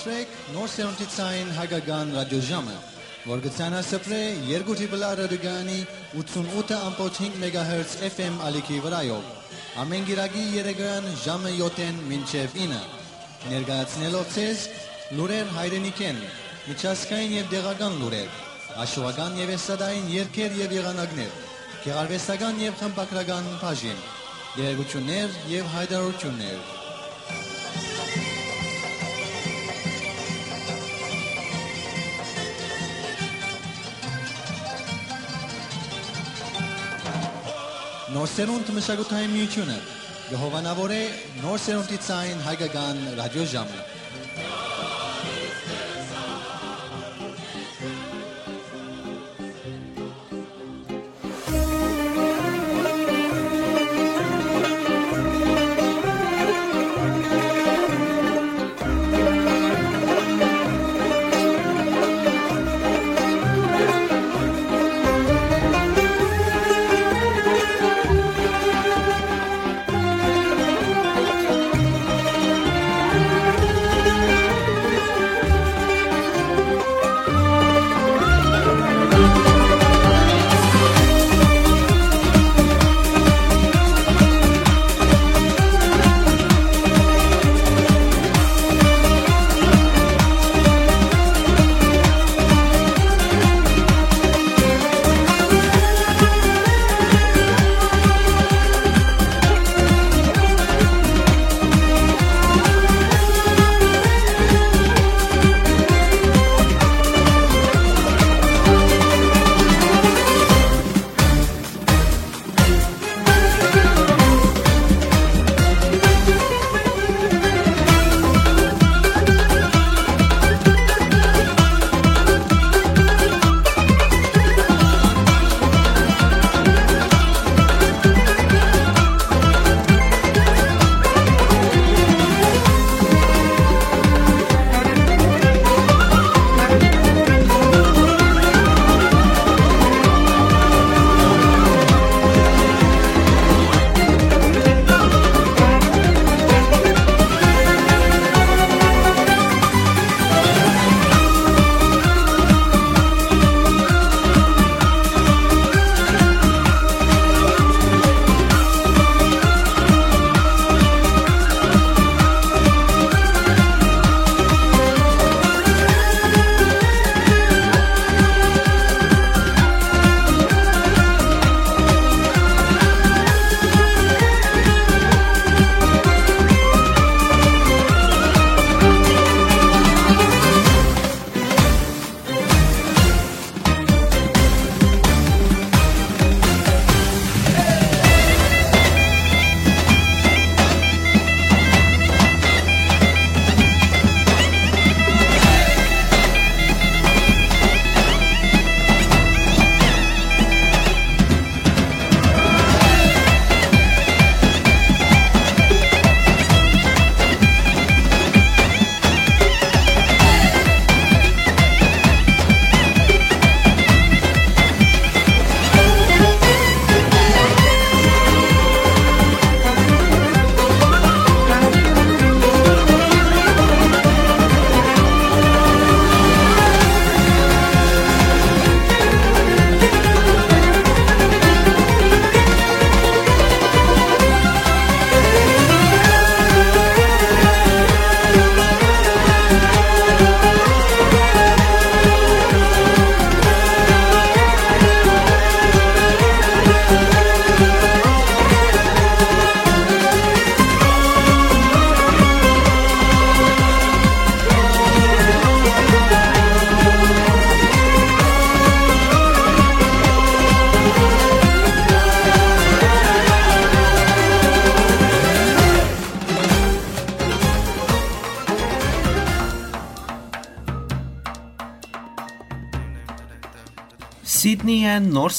ընտրեք նոր սերունդի ցայն հայկական ռադիոժամը, որ գցանասպրե երկու տիպլա ռադիոգանի 88.5 MHz FM ալիքի վրայով։ Ամեն գիրագի երեգան ժամը 7-ին մինչև 9։ Ներկայացնելով ցեզ լուրեր հայրենիքեն, միջազգային եւ դեղական լուրեր, աշխուհական եւ էստադային երգեր եւ եղանակներ, գեղարվեստական եւ խմբակրական բաժին, գերեգություններ եւ հայտարարություններ։ Նոր սերունդ մշակութային միությունը գհովանավոր է նոր սերունդի ցայն հայկական ռադիոժամը։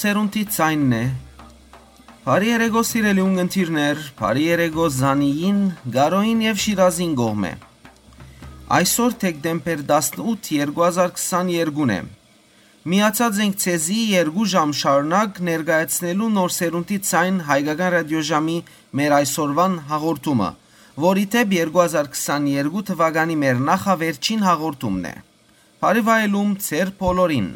սերունդի ցայնն է։ Բարի երեգո սիրելի ունգընտիրներ, բարի երեգո Զանիին, Գարոին եւ Շիրազին գողմե։ Այսօր դեկտեմբեր 18 2022-ն է։ Միացած ենք ցեզի 2 ժամ շարունակ ներկայացնելու նոր սերունդի ցայն հայկական ռադիոժամի մեր այսօրվան հաղորդումը։ որի թեպ 2022 թվականի մեր նախավերջին հաղորդումն է։ Բարի վայելում ծեր բոլորին։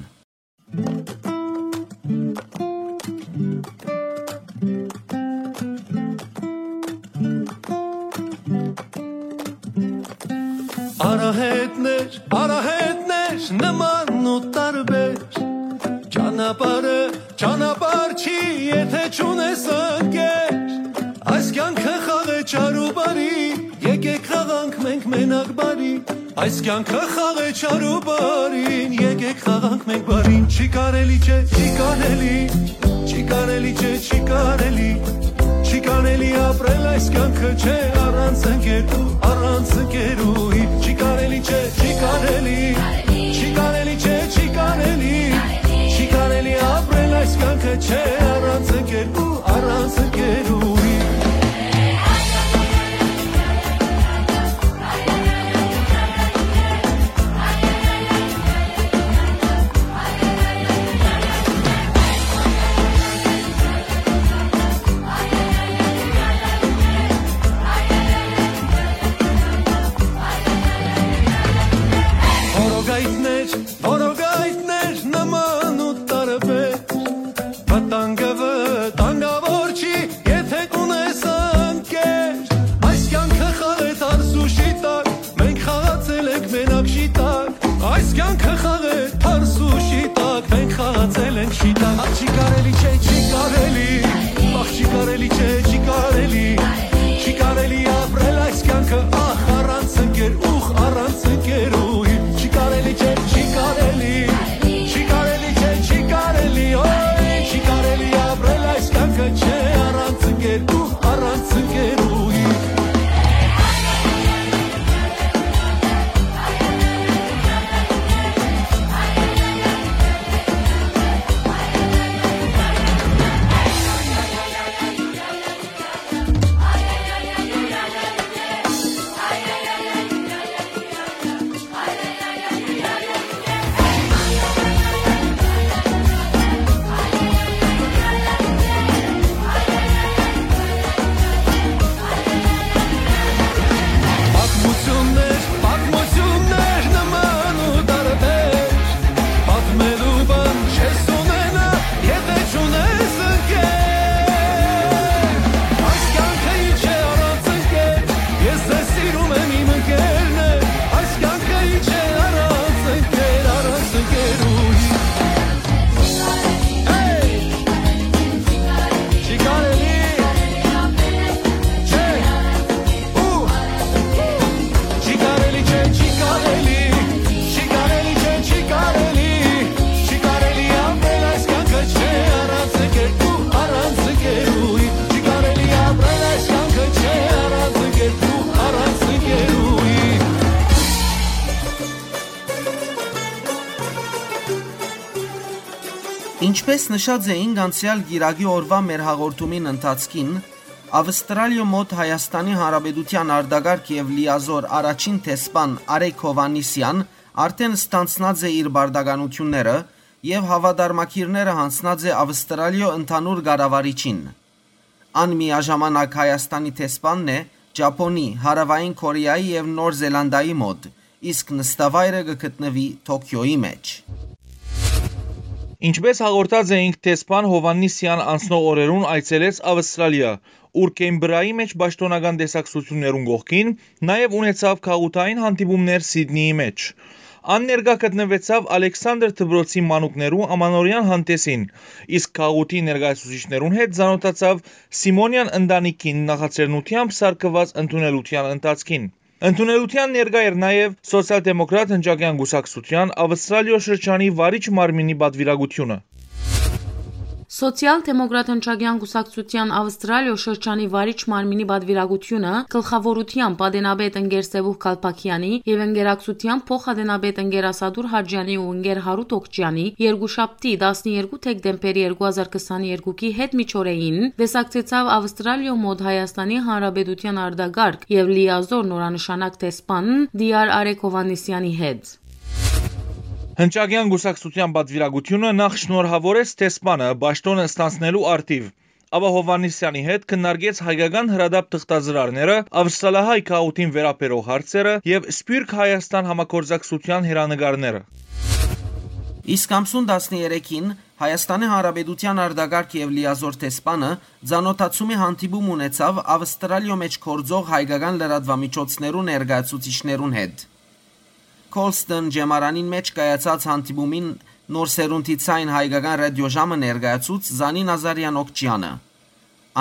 Արահետներ, արահետներ, նման ու տարբեր Ճանապարհը, ճանապարհ չի, եթե չունես ընկեր Այս կյանքը խաղ է չար ու բարի, եկեք խաղանք մենք մենակ բարի Այս կյանքը խաղ է չար ու բարին, եկեք խաղանք մենք բարին Չի կարելի չէ, չի կարելի, չի կարելի չէ, չի կարելի Չի կարելի ապրել այս կյանքը չէ առանց ընկերու, առանց ընկերուի Չի կարելի չէ, չի կարելի Չի կարելի չէ, չի կարելի Չի կարելի ապրել այս կյանքը չէ առանց ընկերու, առանց ընկերուի նշած էինք անցյալ գիրագի օրվա մեր հաղորդումին ընթացքին, Ավստրալիո մոտ Հայաստանի Հանրապետության արտագարկ եւ լիազոր առաջին տեսփան Արեգ Հովանիսյան արդեն ստանցնած է իր բարդականությունները եւ հավատարմակիրները հանձնած է Ավստրալիո ընդհանուր ղարավարիչին։ Ան միաժամանակ Հայաստանի տեսփանն է Ճապոնի, Հարավային Կորեայի եւ Նոր Զելանդիայի մոտ, իսկ նստավայրը կգտնվի Տոկիոյի մեջ։ Ինչպես հաղորդած էինք, տեսփան Հովաննիսյան անցնող օրերուն այցելեց Ավստրալիա, ուր Կեմբրայի մեջ պաշտոնական տեսակցություններուն գողքին նաև ունեցավ քաղաքային հանդիպումներ Սիդնեի մեջ։ Ան ներկա գտնվեցավ Ալեքսանդր Թբրոցի մանուկներու ամանորյան հանդեսին, իսկ քաղուտի ներկայացուցիչներուն հետ զանոթացավ Սիմոնյան ընտանիքին նախաձեռնությամբ սարկված ընդունելության ընթացքին։ Ընդունելության ներկա էր նաև սոցիալ-դեմոկրատ հնչակյան գուսակցության Ավստրալիո շրջանի վարիչ մարմինի պատվիրակությունը։ Սոցիալ-դեմոկրատնչագյան կուսակցության Ավստրալիա շրջանի վարիչ մարմինի պատվիրակությունը գլխավորությամբ պատենաբեդ ընկեր Սևուկ Kalpakyan-ի և ընկերակցությամբ փոխադենաբեդ ընկեր Ասադուր Հաջյանի ու ընկեր Հարութ Օղջյանի երկուշաբթի՝ 12 թեքտեմբերի 2022-ի հետմիջօրեին տեսակցեցավ Ավստրալիայու մոտ Հայաստանի Հանրապետության արտակարգ և լիազոր նորանշանակ դեսպան Դի.Ար. Արեգ Հովհաննիսյանի հետ։ Հնչակյան գուսակցության պատվիրակությունը նախ շնորհավորեց տեսփանը ճշտոնը ստանցնելու արդիվ։ Աբա Հովաննիսյանի հետ քննարկեց հայկական հրադապ թղթազրարները, ավստրալահայ քաղաքին վերապերող հարցերը եւ Սպյուրք Հայաստան համագործակցության հերանեկարները։ Իսկ ամսուն 13-ին Հայաստանի Հանրապետության արտագարկ եւ լիազոր տեսփանը ցանոթացում է հանդիպում ունեցավ Ավստրալիո մեջ կորձող հայկական լրատվամիջոցներու ներկայացուցիչներուն հետ։ Կոլստոն ջեմարանին մեջ կայացած հանդիպումին նոր սերունդի ցայն հայկական ռադիոժամը ներկայացուց Զանի Նազարյան Օկչյանը։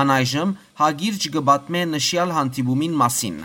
Անայժմ հագիրճ կբատմե նշյալ հանդիպումին մասին։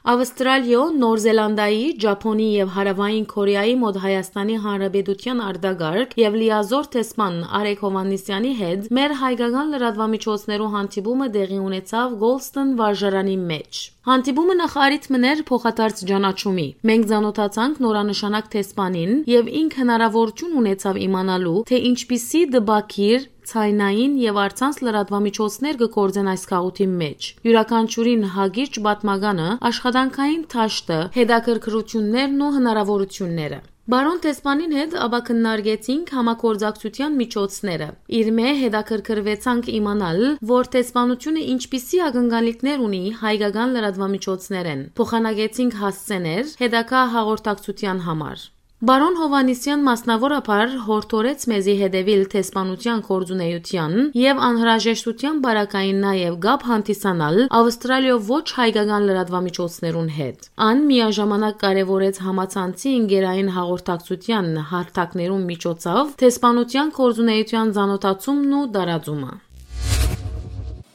Ավստրալիո, Նոր Զելանդիայի, Ճապոնի եւ Հարավային Կորեայի մոտ Հայաստանի Հանրապետության արտագարկ եւ լիազոր տեսման Արեգ Հովաննիսյանի հետ մեր հայկական լրատվամիջոցներու հանդիպումը տեղի ունեցավ Գոլստոն վարժարանի մեջ։ Հանդիպումը նախարարից մներ փոխադարձ ճանաչումի։ Մենք ցանոթացանք նորանշանակ տեսփանին եւ ինք հնարավորություն ունեցավ իմանալու, թե ինչպիսի դբակիր ցայնային եւ արցանց լրատվամիջոցներ կգործեն այս քաղուտի մեջ։ Յուրաքանչյուրին հագիրճ պատմականը, աշխատանքային թաշտը, հետաքրքրություններն ու հնարավորությունները։ Բարոն Տեսպանին հետ ապա քննարկեցինք համակորձակցության միջոցները։ Իր մե հետաքրքրվեցանք իմանալ, որ տեսփանությունը ինչպիսի ակնկալիքներ ունի հայկական լրատվամիջոցներեն։ Փոխանակեցինք հասցեներ հետակա հաղորդակցության համար։ Բարոն Հովանիսյան մասնավորապես հորդորեց մեզի հետևիլ տեսփանության կորձունեության եւ անհրաժեշտության բարակային նաեւ գապ հանդիսանալ Ավստրալիո ոչ հայկական լրատվամիջոցներուն հետ։ Ան միաժամանակ կարևորեց համացանցի ինգերային հաղորդակցության հարթակներուն միջոցով տեսփանության կորձունեության զանոթացումն ու դարաձումը։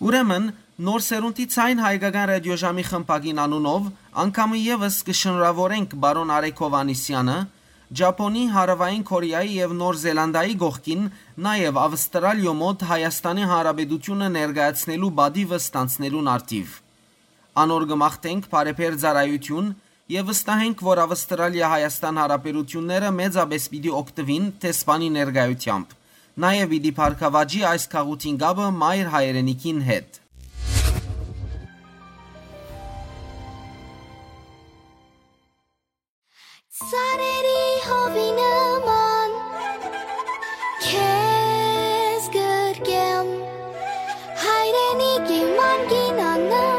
Ուրեմն Նոր սերունդի ցայն հայկական ռադիոժամի խմբագին անունով անգամը եւս կշնորհավորենք բարոն Արեքովանիսյանը Ճապոնի, Հարավային Կորեայի եւ Նոր Զելանդիայի գողքին նաեւ Ավստրալիո մոտ Հայաստանի Հանրապետությունը ներկայացնելու բադիվը ստանցնելուն արտիվ։ Անոր գմախտենք բարեփեր ծառայություն եւ վստահենք, որ Ավստրալիա Հայաստան հարաբերությունները մեծապես պիտի օգտվին տեսփանի ներկայությամբ։ Նաեւ պիտի փառքավաճի այս քաղուտին գաբը մայր հայրենիքին հետ։ Sareri hovinuman Kez gürgem Hayreni giman ginanım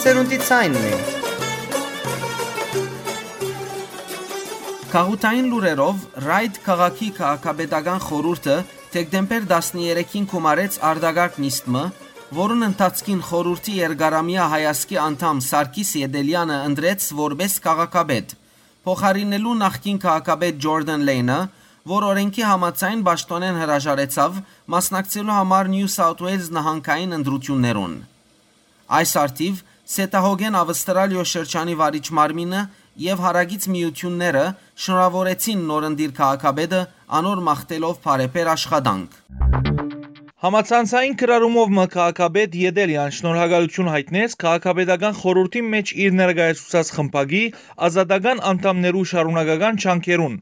սերունդի ցայնն է։ Կահուտային լուրերով Ռայդ քաղաքի քաղաքապետական խորհուրդը դեկտեմբեր 13-ին կոմարեց արդագարգ նիստը, որուն ընթացքին խորհրդի երկարամյա հայասկի անդամ Սարգիս Եդելյանը ընտրեց որպես քաղաքապետ, փոխարինելու նախկին քաղաքապետ Ջորդան Լեյնը, որ օրենքի համաձայն ճշտոնեն հրաժարեցավ մասնակցելու համար Նյու Սաութ Ուեյլզ նահանգային ընտրություններուն։ Այս արդիվ Սետահոգեն Ավստրալիո շրջանի վարիչ մարմինը եւ հարագից միությունները շնորհավորեցին նորընտիր քաղաքապետը անոր մախտելով բարեփեր աշխատանք։ Համացանցային քրարումով մ քաղաքապետ Եդելյան շնորհակալություն հայտնեց քաղաքապետական խորհրդի մեջ իր ներկայացուցած խմբագի ազատական անդամներու շարունակական չանքերուն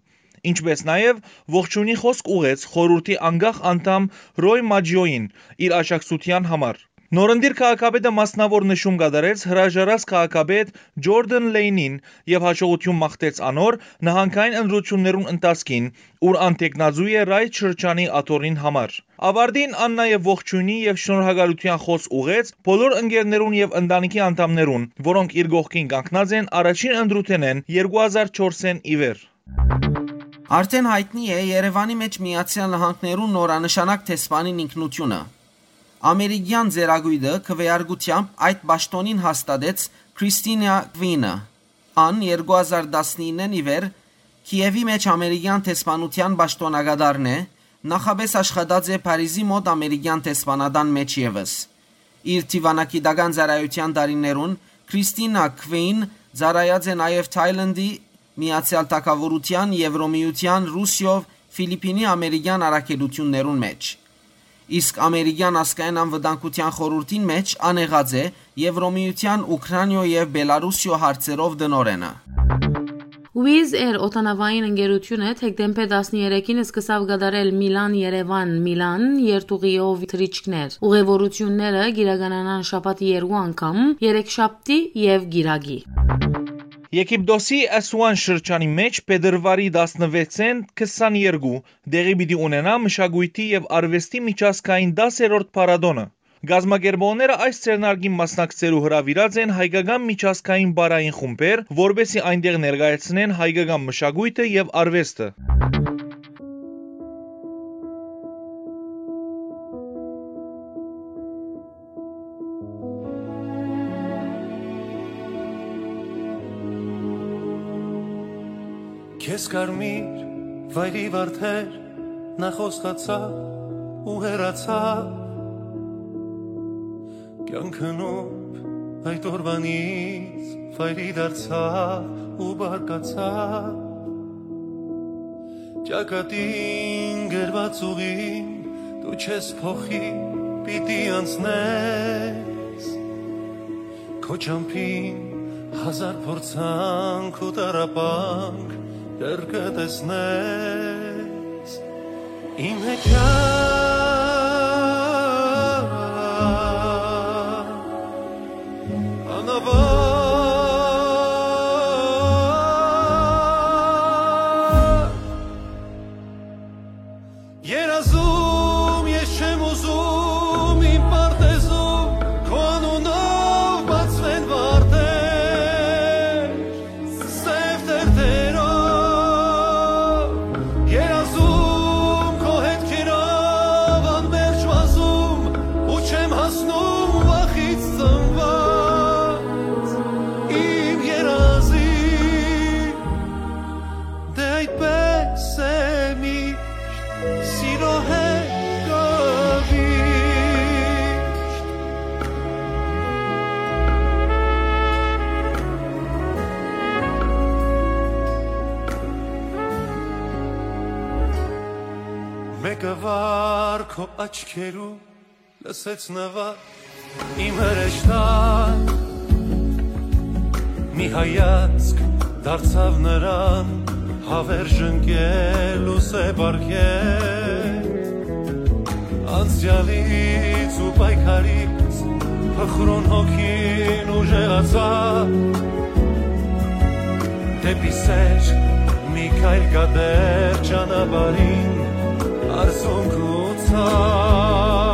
ինչպես նաև ողջունի խոսք ուղեց խորհրդի անգախ անդամ Ռոյ Մաջիոին իր աջակցության համար։ Նորնդիր քաղաքապետը մասնավոր նշում կատարեց հրաժարած քաղաքապետ Ջորդան Լեյնին եւ հաջողություն մաղթեց անոր նահանգային ընտրություններուն ընթացքին, ուր անտեկնազու է ռայտ շրջանի աթորին համար։ Ավարտին ան նաև ողջունի եւ շնորհակալության խոս ուղեց բոլոր ընկերներուն եւ ընտանիքի անդամներուն, որոնք իր գողքին կանգնած են առաջին ընտրութենեն 2004-ին ի վեր։ Արդեն հայտնի է Երևանի մեջ Միացյալ Նահանգներու նորանշանակ տեսփանին ինքնությունը։ Ամերիկյան ձերագույդը քվեարկությամբ այդ ճշտոնին հաստատեց Քրիստինա Կվինը։ Ան 2019-ին ի վեր Կիևի մեջ ամերիկյան տեսփանության ճշտոնագադարն է, նախաբես աշխատած է Փարիզի մոտ ամերիկյան տեսփանադան մեջ եւս։ Իր Տիվանակիդական ծառայության տարիներուն Քրիստինա Կվին ծառայած է նաև Թայլանդի Միացյալ Թագավորության, Եվրոմիության, Ռուսիով, Ֆիլիպինի ամերիկյան առաքելություններուն մեջ։ Իսկ ամերիկյան ասկային անվտանգության խորհրդին մեջ անեղած է Եվրոմիության Ուկրաինա եւ Բելարուսիո հարցերով դնորենը։ Wizz Air օտանավային ընկերությունը դեկտեմբեր 13-ին սկսավ գդարել Միլան-Երևան Միլան երթուղիով թրիչքներ։ Ուղևորությունները գիրականանան շաբաթի երկու անգամ՝ երեքշաբթի եւ գիրագի։ Եգիպտոսի Ասուան շրջանի մեջ փետրվարի 16-ին 22 դեղի պիտի ունենա մշակույթի եւ արվեստի միջազգային 10-րդ փառատոնը։ Գազམ་ակերպողները այս ցերնարգին մասնակցելու հրավիրած են հայկական միջազգային բարային խումբեր, որբեսի այնտեղ ներկայացնեն հայկական մշակույթը եւ արվեստը։ կարմիր վայրի վարդեր նա խոստացավ ու հեռացավ կյանքնով այդ օրվանից վայրի դարձավ ու բարկացավ ճակատին գրված ուղին դու չես փոխի պիտի անցնես քո ճամփին հազար փորձանք ու տարապանք դեռ կտեսնես իմ հեքիաթ վար քո աչքերու լսեց նվար իմ հրեշտան մի հայացք դարձավ նրան հավերժ ընկել ու սեպարքել անցյալից ու պայքարից փխրուն հոգին ուժեղացավ դեպի սեր մի քայլ կադեր ճանապարհին արսունք ու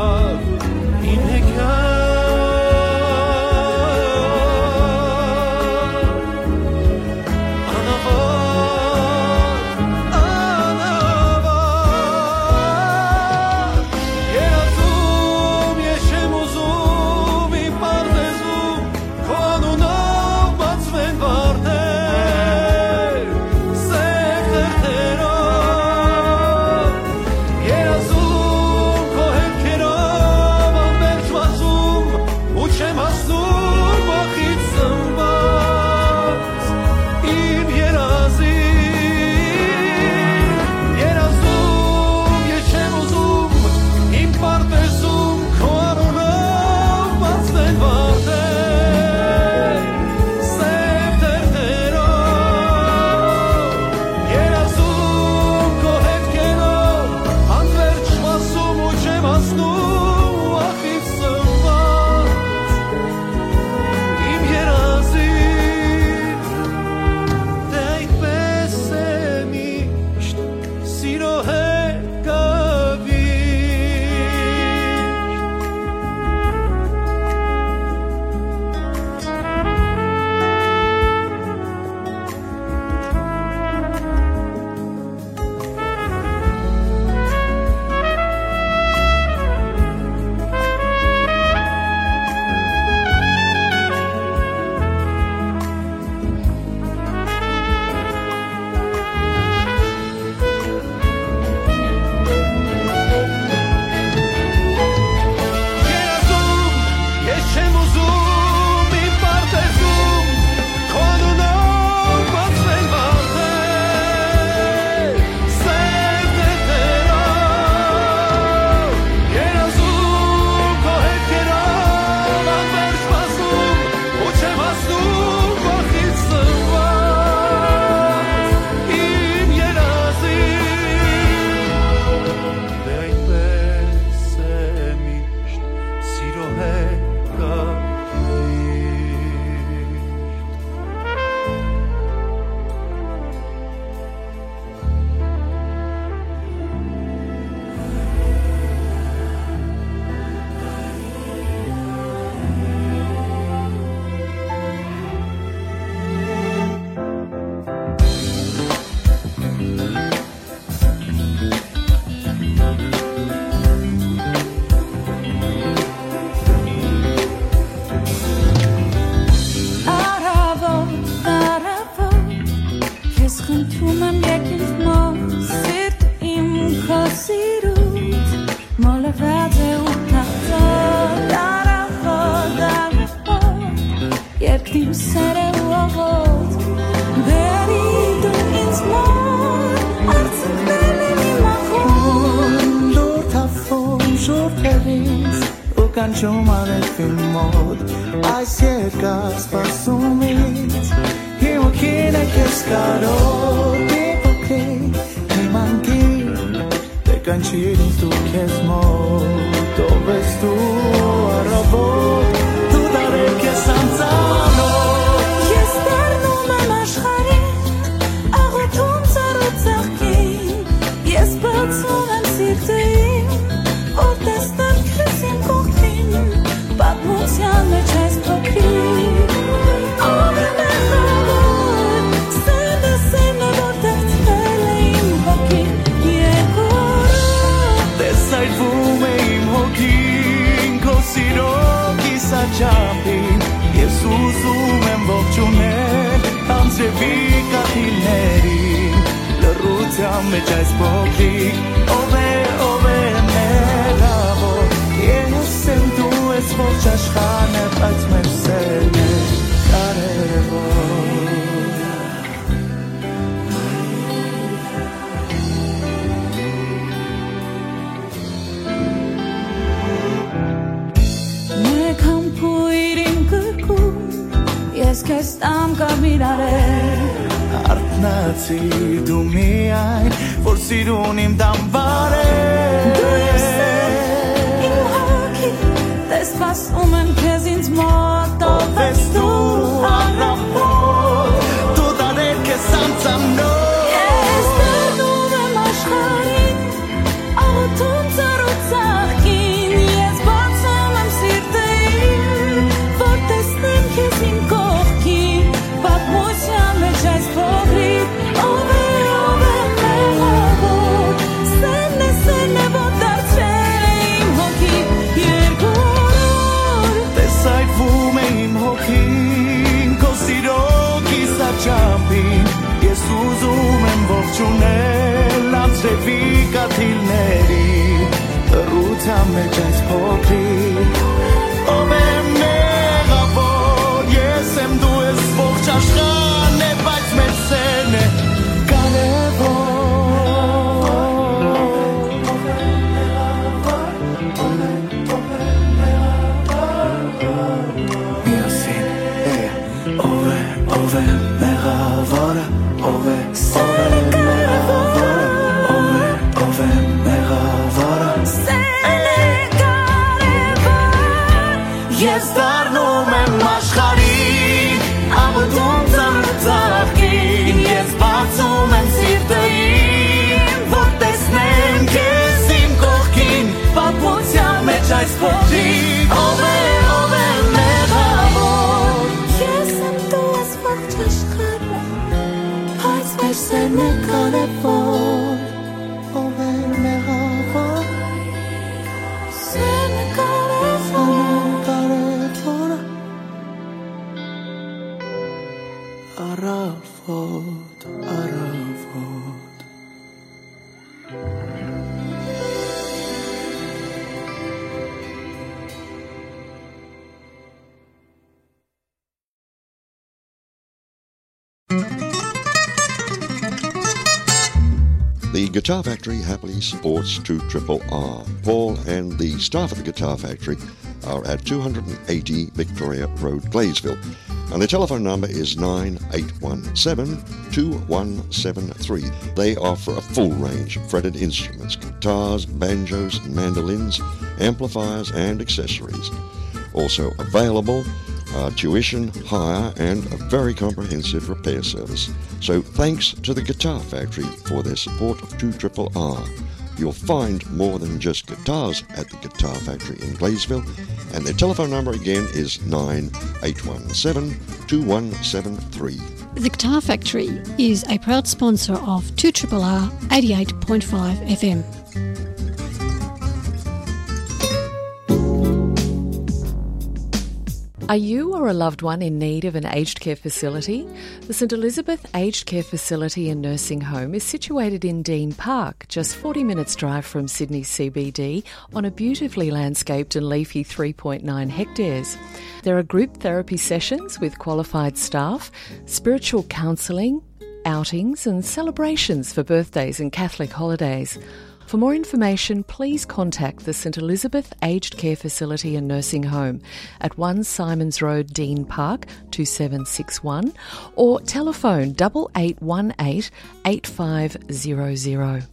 Լռության մեջ այս փոքրիկ Ով Supports 2 Triple R. Paul and the staff at the Guitar Factory are at 280 Victoria Road, Glaysville. And their telephone number is 9817 2173. They offer a full range of fretted instruments guitars, banjos, mandolins, amplifiers, and accessories. Also available uh, tuition, hire, and a very comprehensive repair service. So thanks to the Guitar Factory for their support of 2 Triple R. You'll find more than just guitars at the Guitar Factory in Glaysville, and their telephone number again is 9817 2173. The Guitar Factory is a proud sponsor of 2RRR 88.5 FM. Are you or a loved one in need of an aged care facility? The St Elizabeth Aged Care Facility and Nursing Home is situated in Dean Park, just 40 minutes drive from Sydney CBD on a beautifully landscaped and leafy 3.9 hectares. There are group therapy sessions with qualified staff, spiritual counselling, outings and celebrations for birthdays and Catholic holidays. For more information, please contact the St Elizabeth Aged Care Facility and Nursing Home at 1 Simons Road, Dean Park, 2761, or telephone 8818 8500.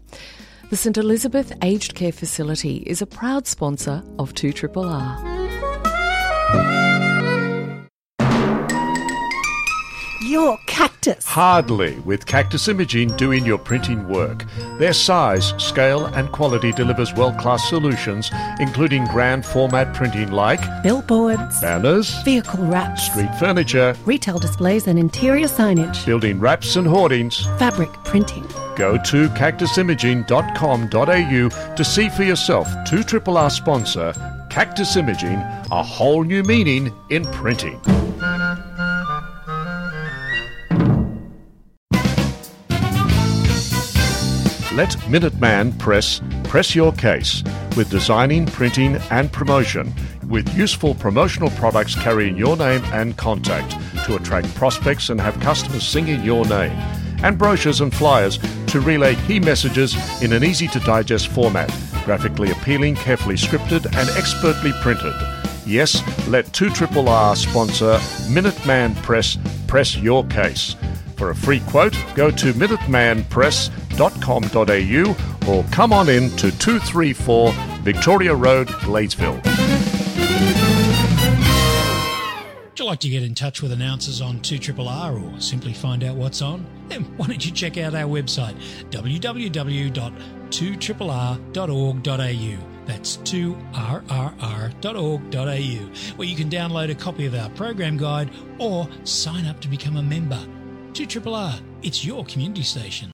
The St Elizabeth Aged Care Facility is a proud sponsor of 2RRR. Your cactus. Hardly, with Cactus Imaging doing your printing work. Their size, scale, and quality delivers world class solutions, including grand format printing like Billboards, banners, vehicle wraps, street furniture, retail displays, and interior signage, building wraps and hoardings. fabric printing. Go to cactusimaging.com.au to see for yourself. 2RRR sponsor, Cactus Imaging, a whole new meaning in printing. Let Minuteman Press press your case with designing, printing, and promotion with useful promotional products carrying your name and contact to attract prospects and have customers singing your name, and brochures and flyers to relay key messages in an easy to digest format, graphically appealing, carefully scripted, and expertly printed. Yes, let 2RRR sponsor Minuteman Press press your case. For a free quote, go to minutemanpress.com.au or come on in to 234 Victoria Road, Gladesville. Would you like to get in touch with announcers on 2RRR or simply find out what's on? Then why don't you check out our website www.2rrr.org.au. That's 2rrr.org.au, where you can download a copy of our program guide or sign up to become a member. 2RRR, it's your community station.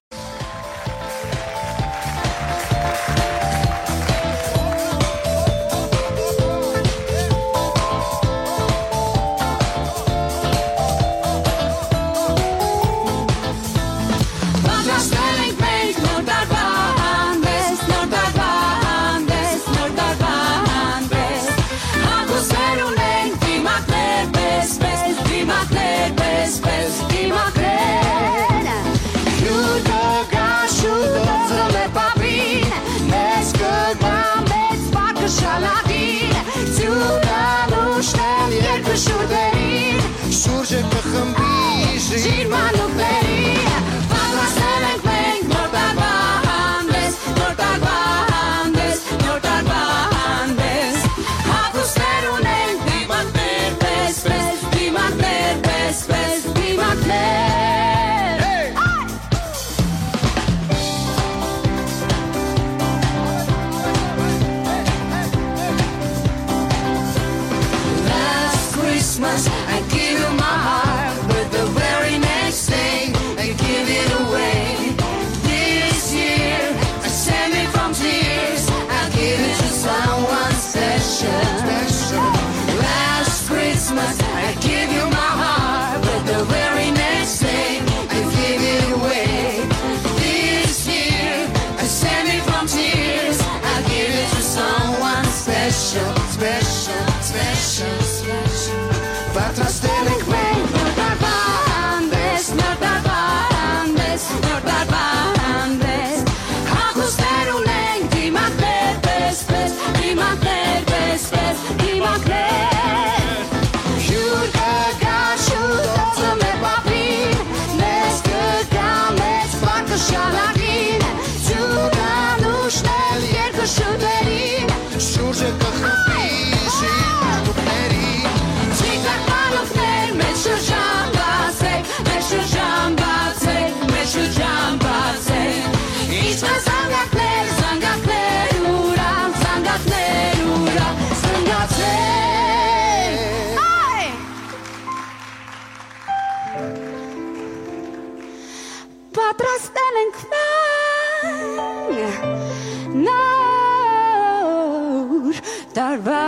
Նոր տարվա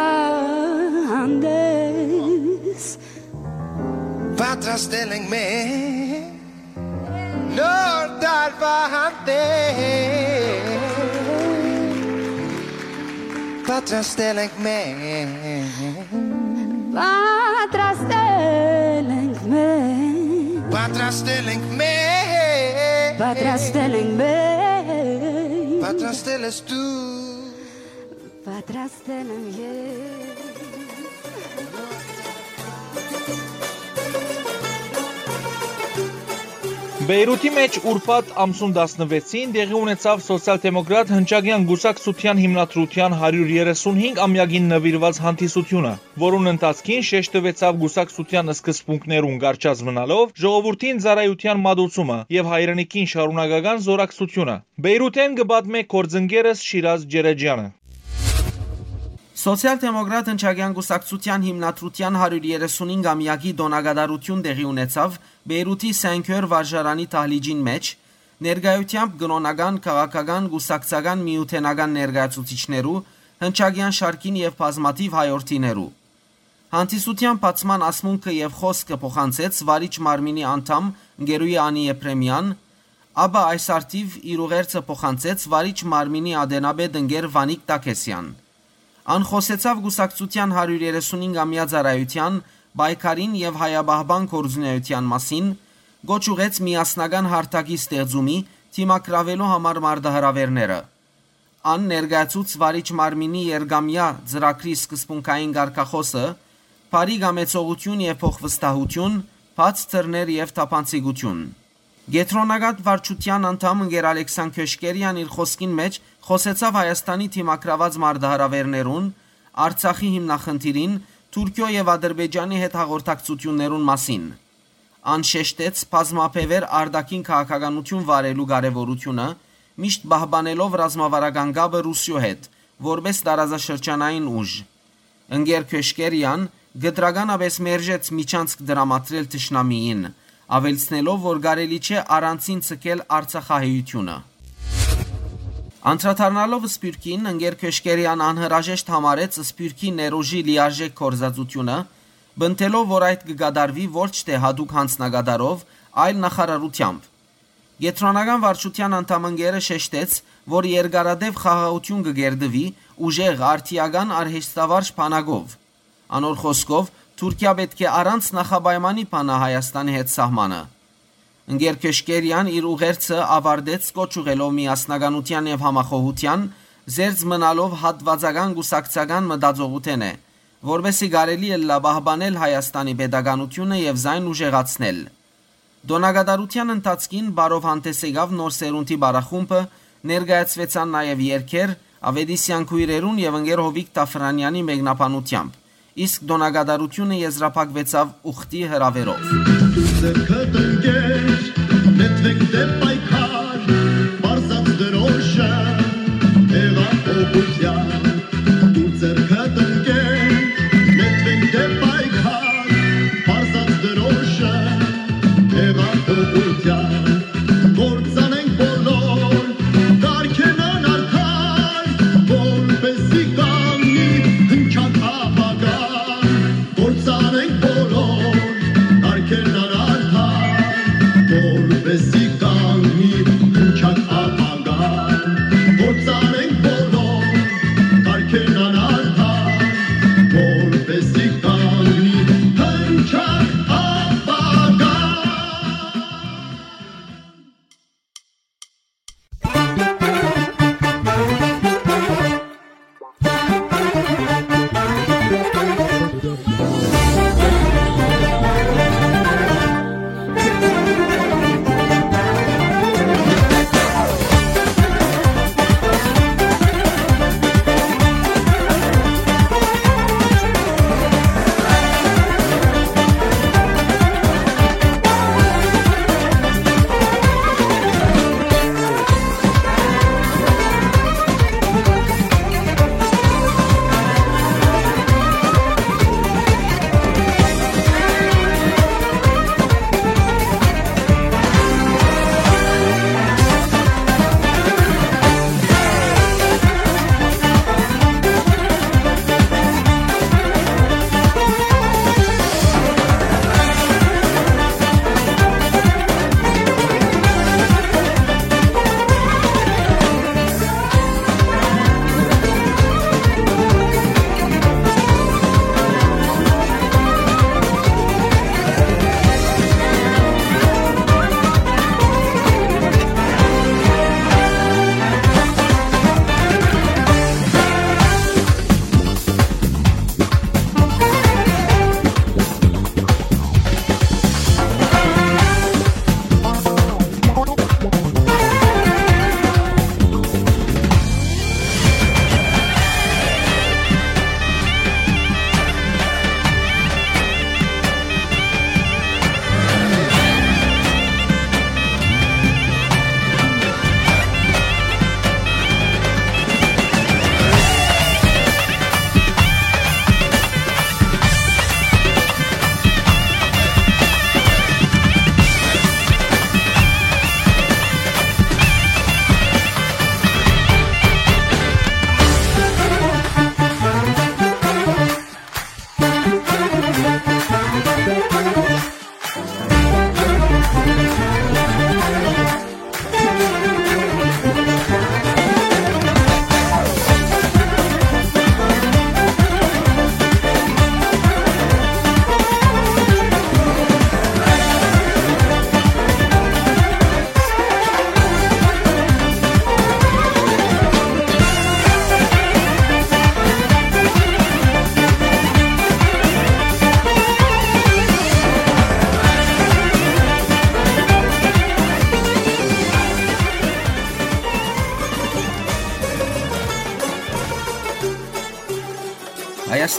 հանդես Պատրաստել ենք մենք նոր տարվա հանդես Պատրաստել եմ ես Բեյրութի մեջ ուրբաթ ամսուն 16-ին տեղի ունեցավ սոցիալ-դեմոկրատ հնչագյան գուսակցության հիմնադրության 135 ամյակին նվիրված հանդիսությունը, որուն ընթացքին շեշ տվեցավ գուսակցության սկզբունքներուն գարչած մնալով ժողովրդին ծառայության մատուցումը եւ հայրենիքին շարունակական զորակցությունը։ Բեյրութեն գբատմե կորձընկերս Շիրազ Ջերեջյանը։ Սոցիալ-դեմոկրատ հնչագյան գուսակցության հիմնադրության 135-ամյակի դոնագադարություն տեղի ունեցավ Բեյրութի Սենքյոր վարժարանի տահլիջին մեջ, ներկայությամբ գնոնական, քաղաքական, գուսակցական միութենական ներկայացուցիչներու, հնչագյան շարքին եւ բազմաթիվ հայորդիներու։ Հանդիսության բացման ասմունքը եւ խոսքը փոխանցեց Վարիչ Մարմինի անդամ Գերուի Անի Եփրեմյան, ապա այս արտիվ իր ուղերձը փոխանցեց Վարիչ Մարմինի ադենաբեդ ընկեր Վանիկ Տակեսյան։ Անխոսեցավ գուսակցության 135-ամյա ծառայության, բայկարին եւ հայաբահբան կորձունեության մասին, գոչ ուղեց միասնական հարթակի ստեղծումի թիմակրավելու համար մարդահրավերները։ Ան ներգացուց վարիչ մարմինի երգամյա ծրագրի սկզբունքային ղարքախոսը, բարի գամեցողություն եւ փոխվստահություն, բաց ծրներ եւ թափանցիկություն։ Գետրոնագատ վարչության անդամ ընկեր Ալեքսան Քյոշկերյան իր խոսքին մեջ խոսեցավ Հայաստանի թիմակրաված մարդահրավերներուն, Արցախի հիմնախնդիրին, Թուրքիո եւ Ադրբեջանի հետ հաղորդակցություններուն մասին։ Անշեշտեց բազմապևեր արդակին քաղաքականություն վարելու կարևորությունը, միշտ բահբանելով ռազմավարական գաբը Ռուսիո հետ, որպես տարածաշրջանային ուժ։ Ընկեր Քյոշկերյան գդրականապես մերժեց միջանցք դրամատրել ճշնամիին, ավելցնելով, որ կարելի չէ առանցին ցկել Արցախահայությունը։ Անդրադառնալով Սպյուրքին, ընկեր Քեշկերյան անհրաժեշտ համարեց Սպյուրքի ներոժի լիարժեք կորզածությունը, բնտելով, որ այդ կգադարվի ոչ թե հadoop հանցնագադարով, այլ նախարարությամբ։ Գետրոնական վարչության անդամընկերը շեշտեց, որ երկարադեպ խաղաղություն կգերդվի ուժեղ արդիական արհեստավարժ բանակով։ Անոր խոսքով Թուրքիա պետք է առանց նախաբայմանի բանա Հայաստանի հետ սահմանը։ Ընկեր Քեշկերյան իր ուղերձը ավարտեց կոչուղելով միասնականության եւ համախոհության, զերծ մնալով հատվածական գուսակցական մտածողութեն է, որբեսի կարելի է լաբահբանել Հայաստանի pedagoganությունը եւ զայն ուժեղացնել։ Դոնագադարության ընթացքին բարով հանդես եկավ նոր սերունդի բարախումբը, ներկայացվեցան նաեւ երկեր Ավեդիսյան քույրերուն եւ ընկեր Հովիկ Տաֆրանյանի մեկնաբանությամբ իսկ դոնագադարությունը եզրափակվեցավ ուխտի հրավերով։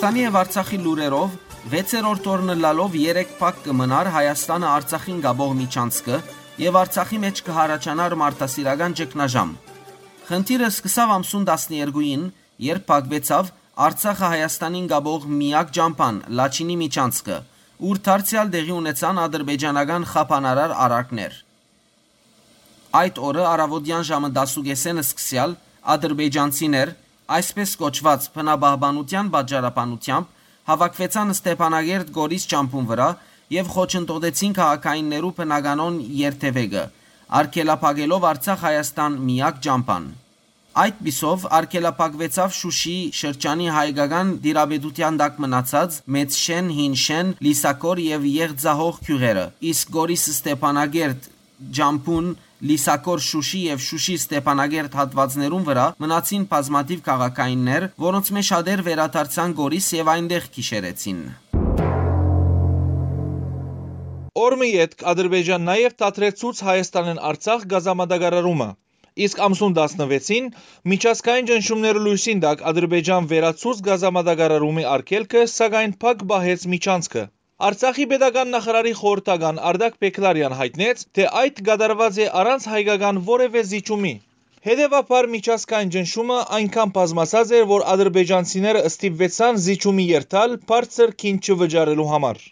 Հայաստանի եւ Արցախի լուրերով 6-րդ օրն լալով 3 փակ կմնար Հայաստանը Արցախին գաբող միջանցքը եւ Արցախի մեջ կհարաճանար մարտահրավերական ճգնաժամ։ Խնդիրը սկսավ ամսուն 12-ին, երբ փակվեցավ Արցախը Հայաստանին գաբող միակ ջամփան Լաչինի միջանցքը, ուր դարձյալ դեղի ունեցան ադրբեջանական խափանարար արարքներ։ Այդ օրը արավոդյան ժամը 10:30-ը սկսյալ ադրբեջանցիներ այսպես կոչված փնաբահբանության բաժարապանությամբ հավաքվեցան Ստեփանագերտ Գորիս ճամփուն վրա եւ խոչընդոտեցին քաղաքայիններու բնականon երթևեկը, արկելափակելով Արցախ-Հայաստան միակ ճամփան։ Այդ բիսով արկելափակվեցավ Շուշի շրջանի հայկական դիրաբեդության դակ մնացած Մեծշեն, Հինշեն, Լիսակոր եւ Եղձահող քյուղերը։ Իսկ Գորիս Ստեփանագերտ Ջամփուն Լիսակոր Շուշի եւ Շուշի Ստեփանագերտ հատվածներուն վրա մնացին բազմաթիվ քաղաքայիններ, որոնց մեջ շատեր վերադարձան Գորիս եւ այնտեղ քիշերեցին։ Օրմի յետք Ադրբեջան նաև դադրեցուց Հայաստանն Արցախ գազամատակարարումը։ Իսկ ամսուն 16-ին միջազգային ճնշումները լույսին դակ Ադրբեջան վերացուց գազամատակարարումի արկելքը սակայն փակ բահեց միջանցքը։ Արցախի pedagogan նախարարի խորհրդական Արդակ Պեկլարյան հայտնեց, թե այդ գդարված է առանց հայկական որևէ զիջումի։ Հետևաբար միջազգային ճնշումը այնքան բազմացած էր, որ ադրբեջանցիները ստիպվեցան զիջումի երթալ բարձր քին չվճարելու համար։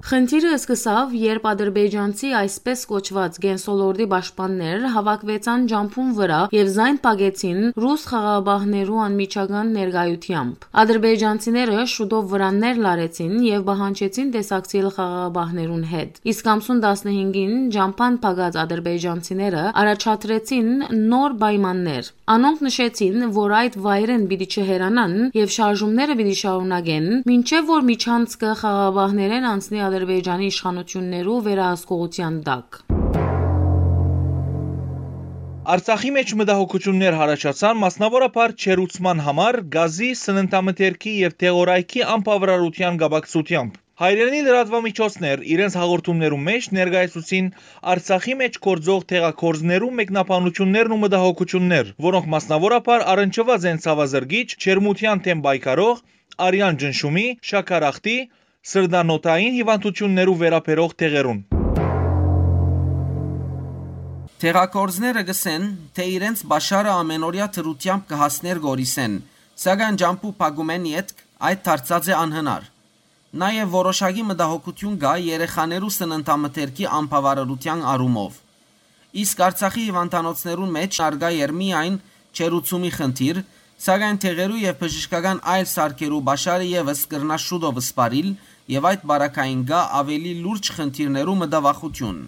Խնդիրը սկսավ, երբ ադրբեջանցի այսպես կոչված գենսոլորդի պաշտպաններ հավաքվեցան ջամփուն վրա եւ զայն պագեցին ռուս խաղաբահներու անմիջական ներկայությամբ։ Ադրբեջանցիները շուտով վրաններ լարեցին եւ բահանջեցին տեսակցել խաղաբահներուն հետ։ Իսկ ամսուն 15-ին ջամփան պագած ադրբեջանցիները առաջադրեցին նոր պայմաններ։ Անոնք նշեցին, որ այդ վայրեն պիտի չհերանան եւ շարժումները պիտի շարունակեն, մինչեւ որ միջանցքը խաղաբահներեն անցնի Ադրբեջանի իշխանություններու վերահսկողության տակ։ Արցախի մեջ մտահոգություններ հարաճացան մասնավորապես չերուցման համար գազի, սննդամթերքի եւ թեղորայքի անբավարարության գաբակցությամբ։ Հայրենի լրատվամիջոցներ իրենց հաղորդումներում մեջ ներկայացուցին Արցախի մեջ կորձող տեղակորձներու մեկնաբանություններն ու մտահոգություններ, որոնք մասնավորապես առնչված են ցավազրգիչ, չերմության թեմ բայկարող, արյան ջնշումի, շաքարախտի, սրդանոթային հիվանդություններու վերապերող տեղերուն։ Տեղակորձները գսեն, թե իրենց բաշարը ամենօրյա թրությամբ կհասներ Գորիսեն, սակայն ջամփու փագումեն յետք այդ դարձած է անհնար։ Նաև որոշակի մտահոգություն կա երեխաներու սննդամթերքի անբավարարության առումով։ Իսկ Արցախի հիվանդանոցներուն մեջ արգա էր միայն չերուցումի խնդիր, սակայն թեղերու եւ բժշկական այլ սարքերու բաշարը եւս կրնա շուտով սպարիլ եւ այդ բարակային գա ավելի լուրջ խնդիրներու մտավախություն։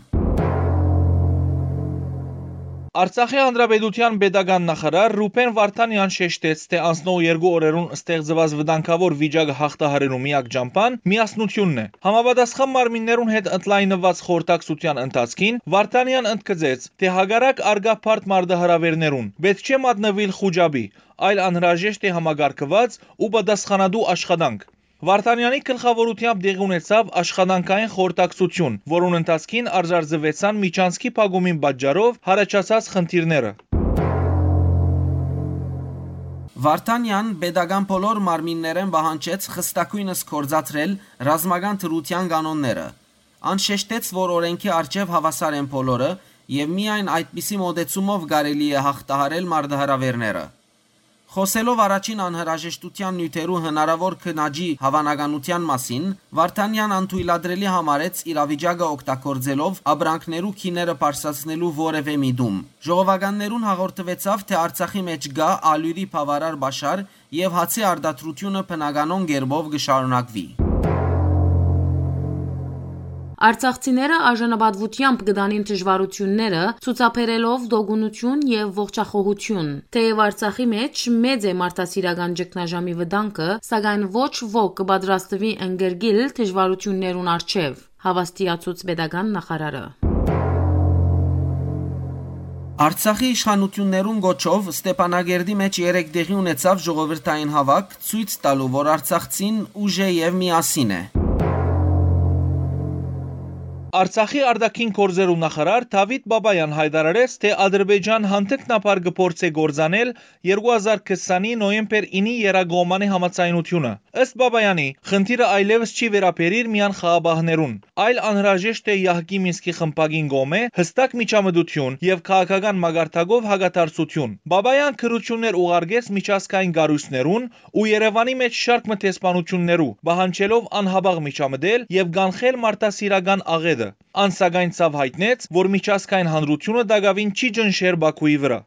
Արցախի հանրապետության pedagogan նախարար Ռուբեն Վարդանյան շեշտեց, թե անցնող երկու օրերուն ստեղծված վտանգավոր վիճակը հաղթահարելու միակ ջամփան միասնությունն է։ Համապատասխան մարմիններուն հետ ընդլայնված խորհրդակցության ընթացքին Վարդանյան ընդգծեց, թե հագարակ արգապարտ մարդահրավերներուն պետք չէ մատնվել խոճաբի, այլ անհրաժեշտ է համագարկված ու պատասխանատու աշխատանք։ Վարդանյանի գլխավորությամբ դեղի ունեցավ աշխատանքային խորհրդակցություն, որուն ընթացքին արձարծվեցան միջանցքի փակումին պատճառով հարաճած խնդիրները։ Վարդանյան pedagogan բոլոր մարմիններեն բահանջեց խստակույնս կորզացրել ռազմական թրության կանոնները։ Անշեշտեց, որ օրենքի արժև հավասար են բոլորը եւ միայն այդպիսի մոդեցումով կարելի է հաղթահարել մարդահրավերները։ Խոսելով առաջին անհրաժեշտության նյութերու հնարավոր քնաջի հավանականության մասին, Վարդանյան անթույլատրելի համարեց իրավիճակը օգտագործելով աբրանքներու քիները բարձրացնելու որևէ միտում։ Ժողովականներուն հաղորդվեցավ, թե Արցախի մեջ գա ալյուրի բավարար բաշար եւ հացի արդատրությունը բնականon գերբով կշարունակվի։ Արցախցիները արժանապատվությամբ գտանին դժվարությունները, ցուցաբերելով դոգունություն եւ ողջախոհություն։ Թեև Արցախի մեջ մեծ է մարդասիրական ճգնաժամի վտանգը, սակայն ոչ ոք կպատրաստվի ընկերգիլ դժվարություններուն արչեւ, հավաստիացուց pedagogan նախարարը։ Արցախի իշխանություններուն գոչով Ստեփանագերդի մեջ 3 դեղի ունեցավ ժողովրդային հավաք, ցույց տալու, որ Արցախցին ուժ է եւ միասին է։ Արցախի արտաքին գործերու նախարար Դավիթ Բաբայան հայտարարեց, թե Ադրբեջան հանդգնապար գործե գործանել 2020-ի նոյեմբեր 9-ի Երագոմանի համացայնությունը։ Ըստ Բաբայանի, խնդիրը այլևս չի վերաբերիր միան խաղաբահներուն, այլ անհրաժեշտ է Յահկի Մինսկի խմբագին գոմե հստակ միջամտություն եւ քաղաքական մագարտակով հագատարծություն։ Բաբայան քրություններ ուղարկեց միջազգային գարույցներուն ու Երևանի մեջ շարք մտեսպանություններու, բահանջելով անհաբաղ միջամտել եւ գանխել մարտահրավերական աղետը։ Ան սակայն ցավ հայտնեց, որ միջազգային հանրությունը դակավին չի ջնշեր Բաքուի վրա։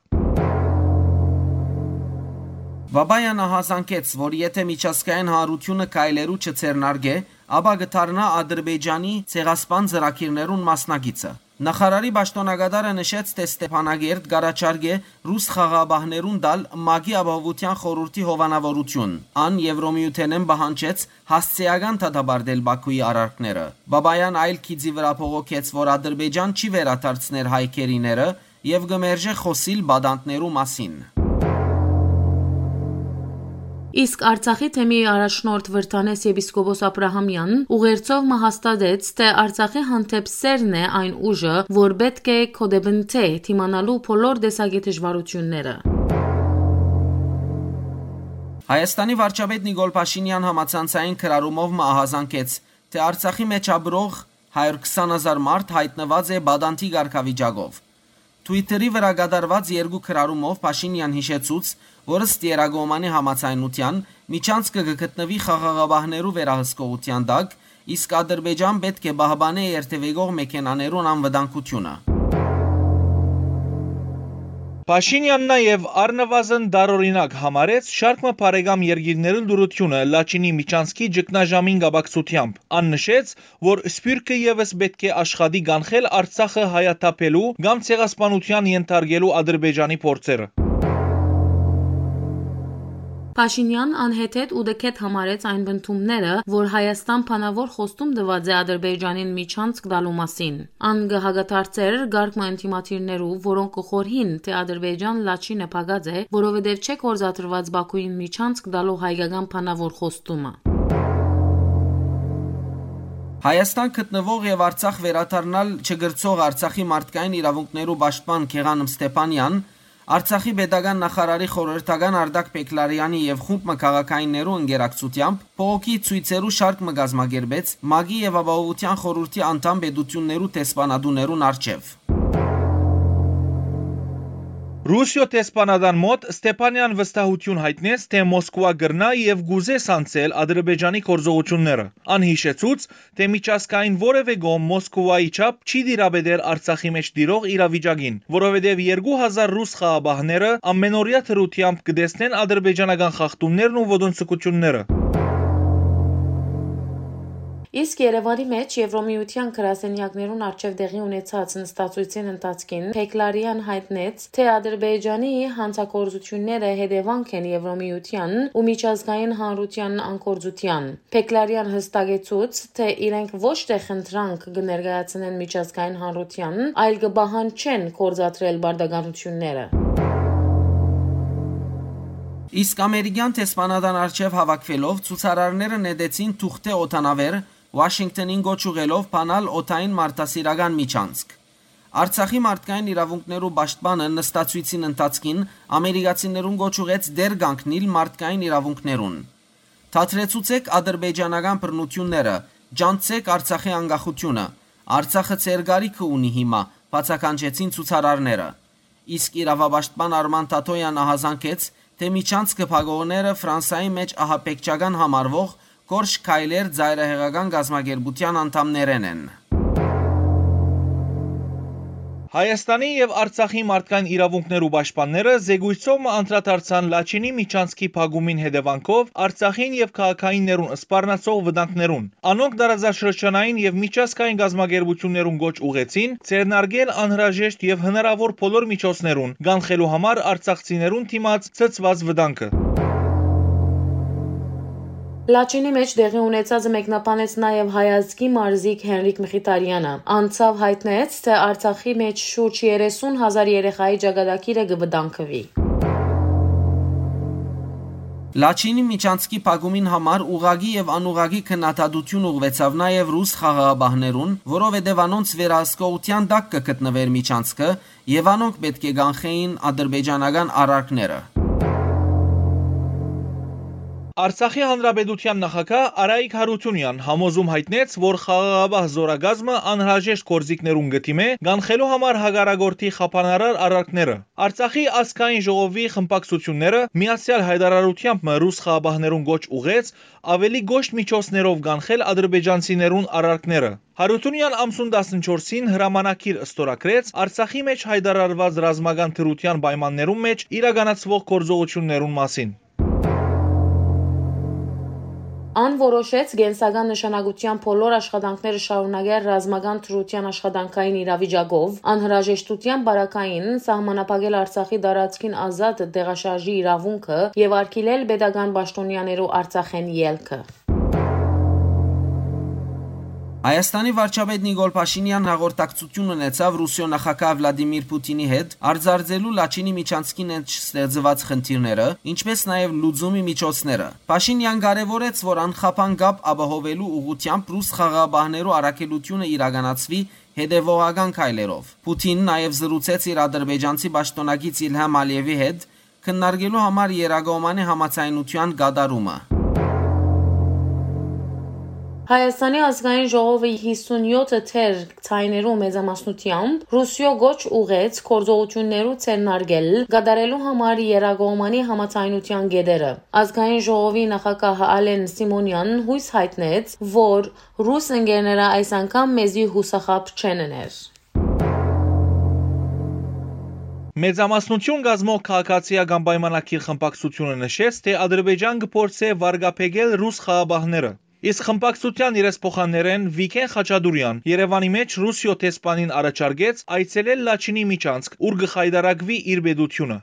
Բաբայանը հասանկեց, որ եթե միջազգային հանրությունը կայլերու չցերնարգե, ապա գթարնա Ադրբեջանի ցեղասպան ծրակիրներուն մասնագիծը։ Նախարարի պաշտոնակատարը նշեց, թե Ստեփանագերտ Գարաչարգե ռուս խաղաբահներուն դալ մագի ապահովության խորհրդի հովանավորություն։ Ան Եվրոմիութենեն բահանջեց հասցեական դադարել Բաքուի արարքները։ Բաբայան այլ քիծի վրա փողոքեց, որ Ադրբեջան չի վերադարձներ հայկերիները եւ գմերժե խոսիլ բադանտներու մասին։ Իսկ Արցախի թեմի առաջնորդ Վրթանես եպիսկոպոս Աբ รา համյանն ուղերձով մահաստատեց, թե Արցախի հանդեպ սերն է այն ուժը, որ պետք է կոդեբնթե թիմանալու բոլոր դեսագի դժվարությունները։ Հայաստանի վարչապետ Նիկոլ Փաշինյան համացանցային քրարումով մահազանգեց, թե Արցախի մեջ ապրող 120.000 մարդ հայտնված է բադանտի ղարքավիճակով։ Twitter-ի վրա գդարված երկու քրարումով Փաշինյան հիշեցուց, որ ըստ Երագոմանի համացայնության միջանցքը կգտնվի խաղաղաբահներու վերահսկողության տակ, իսկ Ադրբեջան պետք է բահբանե երթևեկող մեքենաներուն անվտանգությունը։ Փաշինյանն նաև առնվազն դարօրինակ համարեց շարքը բարեկամ երկիրներուն դուրությունը Լաչինի Միչանսկի ճգնաժամին գաբակցությամբ։ Ան նշեց, որ Սպյուրքը եւս պետք է աշխատի կանխել Արցախը հայաթափելու կամ ցեղասպանության ենթարկելու Ադրբեջանի փորձերը։ Փաշինյան անհեթեթ ու դքեթ համարեց այն բնդումները, որ Հայաստան փանավոր խոստում տված է Ադրբեջանին միջանցք տալու մասին։ Ան գահագատարցեր գարկմա ինտիմատիրներու, որոնք կխորհին, թե Ադրբեջան Լաչինը փագած է, որովհետև չէ կորզատրված Բաքուին միջանցք տալու հայկական փանավոր խոստումը։ Հայաստան գտնվող եւ Արցախ վերադառնալ չգրծող Արցախի մարդկային իրավունքներու պաշտպան Քեղան Ստեփանյան Արցախի pedagogan նախարարի խորհրդական Արդակ Պեկլարյանի եւ խումբ մկաղակայիններու ընկերակցությամբ փողոքի ցույցերու շարք մգազմագերբեց Մագի եւ ապահովության խորհրդի անդամ պետություններու տեսփանադուներուն արչեւ։ Ռուսիո տեսփանադան մոտ Ստեփանյան վստահություն հայտնեց, թե Մոսկվա գրնա եւ գուզե սանցել Ադրբեջանի կորզողությունները։ Անհիշեցուց, թե միջազգային որևէ գոմ Մոսկվայի չափ չի դիրաբեդեր Արցախի մեջ դիրող իրավիճակին, որովհետեւ 2000 ռուս խաղաբահները ամենօրյա թրությամբ կդեսնեն ադրբեջանական խախտումներն ու ոդոնցկությունները։ Իսկ Երևանի մեջ Եվրոմիության գրասենյակներուն արչև դեղի ունեցած նստածույցին ընթացքին Փեկլարյան հայտնեց, թե Ադրբեջանի հանցակորձությունները հետևանք են Եվրոմիության ու միջազգային հանրության անկորձության։ Փեկլարյան հստակեցուց, թե իրենք ոչ թե խնդրանք կներկայացնեն միջազգային հանրության, այլ կբահանջեն կորզատրել բարդականությունները։ Իսկ ամերիկյան տեսփանադան արչև հավաքվելով ցուցարարները նետեցին թուղթե օտանավեր Վաշինգտոնին գոչ ուղելով բանալ օթային մարտահրավերական միջանցք։ Արցախի մարդկային իրավունքներու պաշտպանը նստածույցին ընթացքին ամերիկացիներուն գոչ ուղեց դեր գանկնիլ մարդկային իրավունքներուն։ Թատրեցուցեք ադրբեջանական բռնությունները, ջանցեք Արցախի անկախությունը։ Արցախը ցերգարիքը ունի հիմա, բացականչեցին ցուցարարները։ Իսկ իրավապաշտպան Արման Տատոյանը հազանգեց, թե միջանցքը փակողները Ֆրանսայի մեջ ահապեկչական համարվող Կորշ Քայլեր ծայրահեղական գազագերբության անդամներեն են։ Հայաստանի եւ Արցախի մարդկային իրավունքներու պաշտպանները զեկույցով անդրադարձան Լաչինի Միչանսկի փակումին հետևանքով Արցախին եւ քաղաքայիններուն սպառնացող վտանգներուն։ Անոնք դարաձաշրջանային եւ միջազգային գազագերբություններուն գոչ ուղեցին ցերնարգել անհրաժեշտ եւ հնարավոր բոլոր միջոցներուն գանխելու համար արցախցիներուն թիմած ցծված վտանգը։ Լաչինի մեջ դեղի ունեցածը մեկնաբանեց նաև հայազգի մարզիկ Հենրիկ Մխիթարյանը։ Անցավ հայտնեց, թե Արցախի մեջ շուրջ 30 հազար երեխայի ճակատագիրը կվտանգվի։ Լաչինի Միչանցկի փակումին համար ուղագի եւ անուղագի քննադատություն ուղղվեցավ նաեւ ռուս խաղաղաբահներուն, որովհետեւ անոնց վերահսկողության տակ կգտնվեր Միչանցկը եւ անոնք պետք է կանխեին ադրբեջանական արարքները։ Արցախի հանրապետության նախագահ Արայիկ Հարությունյան համոզում հայտնեց, որ խաղաղաբահ զորագազմը անհրաժեշտ կորզիկներուն գտիմե գանխելու համար հագարագորթի խափանարար արարքները։ Արցախի ազգային ժողովի խմբակցությունները միացյալ հայտարարությամբ ռուս խաղաբահներուն գոչ ուղեց ավելի գոշտ միջոցներով գանխել ադրբեջանցիներուն արարքները։ Հարությունյան ամսուն 14-ին հրամանակիր ստորագրեց Արցախի մեջ հայտարարված ռազմական թրության պայմաններում մեջ իրականացվող գործողություններուն մասին։ Ան որոշեց գենսական նշանակության բոլոր աշխատանքները շարունակել ռազմական թրության աշխատանքային իրավիճակով, անհրաժեշտության բարակային սահմանապակել Արցախի դարածքին ազատ դեղաշարժի իրավունքը եւ արգելել pedagogan պաշտոնյաներու Արցախեն ելքը։ Հայաստանի վարչապետ Նիկոլ Փաշինյան հաղորդակցություն ունեցավ Ռուսիո նախագահ Վլադիմիր Պուտինի հետ, արձարձելու Լաչինի Միչանցկին հետ ստեղծված խնդիրները, ինչպես նաև լուծումի միջոցները։ Փաշինյան կարևորեց, որ անխափան գապ ապահովելու ուղղությամբ ռուս խաղաղաբահներու առաքելությունը իրականացվի հետևողական քայլերով։ Պուտինն նաև զրուցեց իր ադրբեջանցի պաշտոնակից Իլհամ Ալիևի հետ, քննարկելու համար Երագոմանի համացայնության գադարումը։ Հայաստանի ազգային ժողովը 57 թեր ցայներու մեծամասնությամբ Ռուսիո գոչ ուղեց կորձողություններու ցերնարգել գդարելու համար Երագոմանի համացայնության գեդերը։ Ազգային ժողովի նախագահ Ալեն Սիմոնյան հույս հայտնեց, որ ռուս ընկերները այս անգամ մեզի հուսախապ չեն ներ։ Մեծամասնություն գազմող քաղաքացիական պայմանագիր խմբակցությունը նշեց, թե Ադրբեջան կփորձե վարգապեգել ռուս խաղաբահները։ Իսկ խմբակցության երեսփոխաններեն Վիկեն Խաչատուրյան Երևանի մեջ Ռուսիո տեսփանին առաջարկեց այցելել Լաչինի Միչանցկ, ուր գխայդարագվի իր բեդությունը։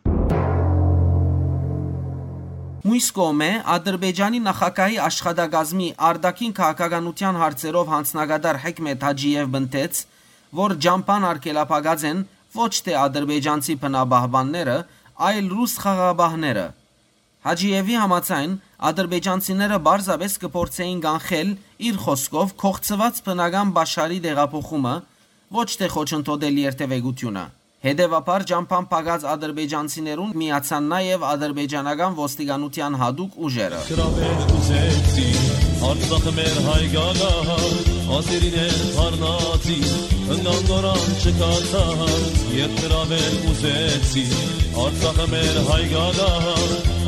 Մույս կողմէ Ադրբեջանի նախագահի աշխատակազմի արդակին քաղաքականության հարցերով հանձնագետար Հեքմետ Հաջիև բնտեց, որ ջամփան արկելապագած են ոչ թե ադրբեջանցի բնաբահբանները, այլ ռուս խաղաբահները։ Հաջիևի համաձայն ադրբեջանցիները բարձավես կփորձեին կանխել իր խոսքով կողծված բնական բաշարի դեղափոխումը, ոչ թե խոչընդոտել երթևեկությունը։ Հետևաբար ջամփան պագած ադրբեջանցիներուն միացան նաև ադրբեջանական ոստիկանության հadoop ուժերը։ Գրավել ուզեցի Արցախը մեր հայգալա Ասերին է խառնացի Ընկան գորան չկացա Երբ գրավել ուզեցի Արցախը մեր հայգալա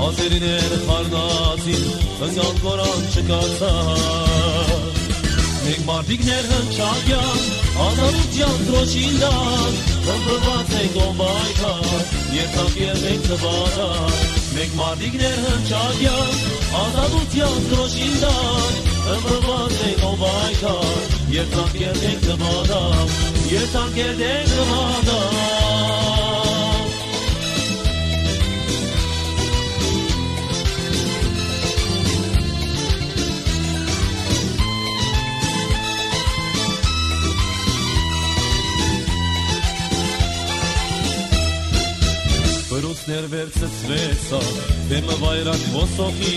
Ասերին է խառնացի Ընկան գորան չկացա Մենք մարդիկներ հնչագյան, ազարության դրոշինդան, հմբրված ենք ոմբայքար, երթակ և ենք տվարար, մենք մարդիկներ հնչագյան, ազարության դրոշինդան, հմբրված ենք ոմբայքար, երթակ և ենք տվարար, երթակ և ենք տվարար, Բրուցներ վերցծվեցա, դեմը վայրակ ոսոքի,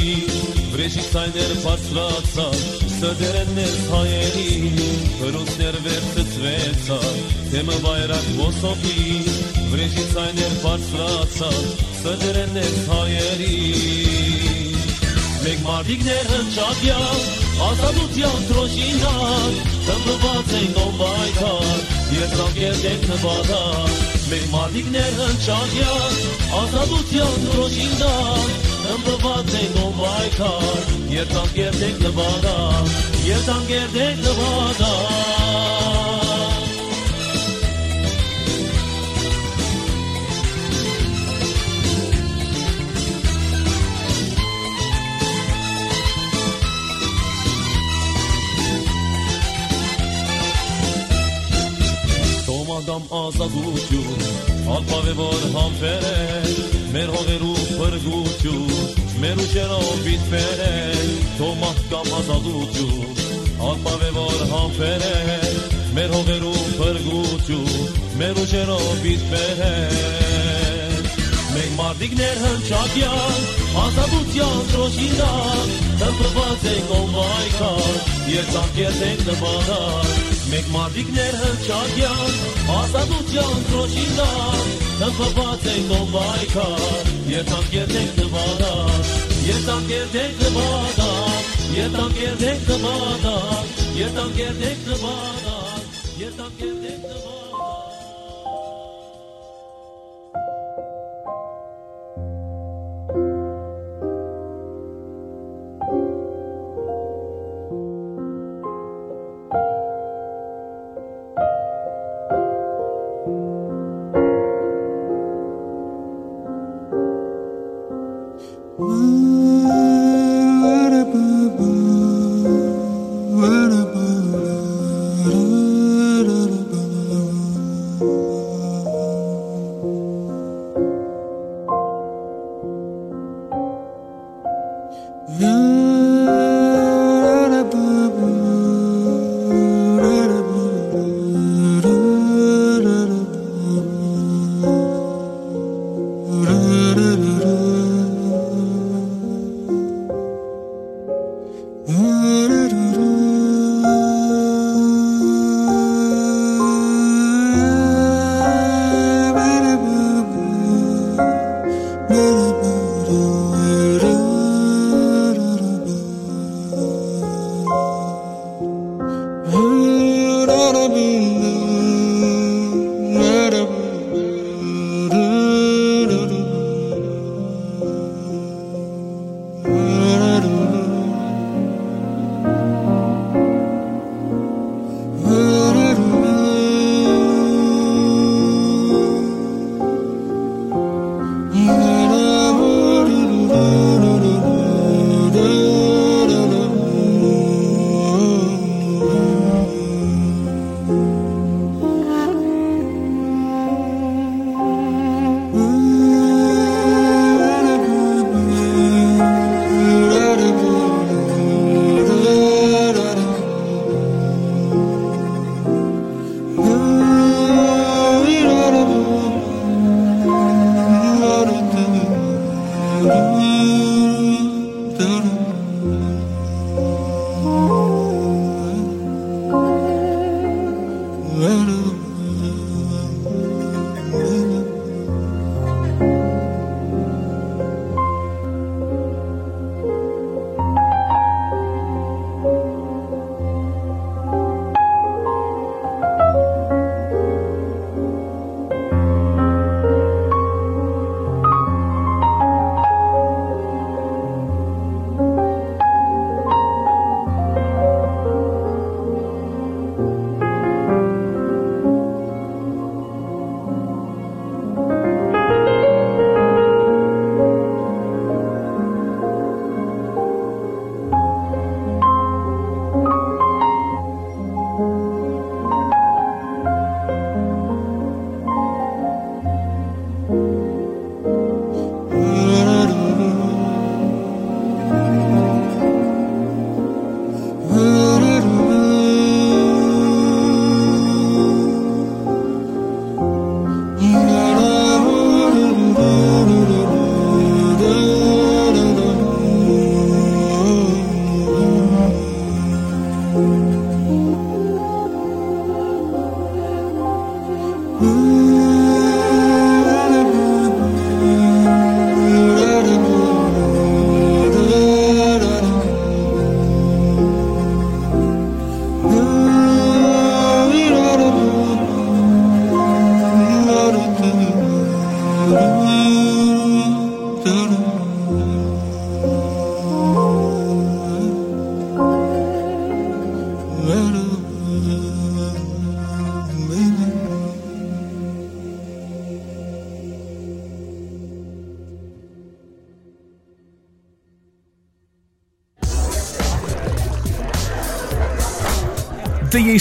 վրեժի ցայներ բարձրացա, սդերեն մեր հայերի, բրուցներ վերցծվեցա, դեմը վայրակ ոսոքի, վրեժի ցայներ բարձրացա, սդերեն մեր հայերի։ Մենք մարդիկներ հնչակյալ, ազատության դրոշինար, դմբված ենք ոմբայքար, երկրակեր ենք նվադար, Մենք մարդիկներ հնչակյալ, ազատության դրոշինար, դմբված ենք ոմբայքար, երկրակեր ենք նվադար, երկրակեր ենք նվադար, ադամ ազատություն, ապավ է որ համբեր է, մեր հողերու պրգություն, մեր ուշերով բիտվեր է, թոմախ կամ ազատություն, ապավ է որ համբեր է, մեր հողերու պրգություն, մեր ուշերով բիտվեր է, մենք մարդիկներ հնչակյան ազատության ճոշինակ թմբված ենք ով այքար երցանքեր ենք նմանակ Մենք մարդիկներ հնչակյան ազատության ճոշինակ թմբված ենք ով այքար երցանքեր ենք նմանակ երցանքեր ենք նմանակ երցանքեր ենք նմանակ երցանքեր ենք նմանակ երցանքեր ենք նմանակ Mm-hmm.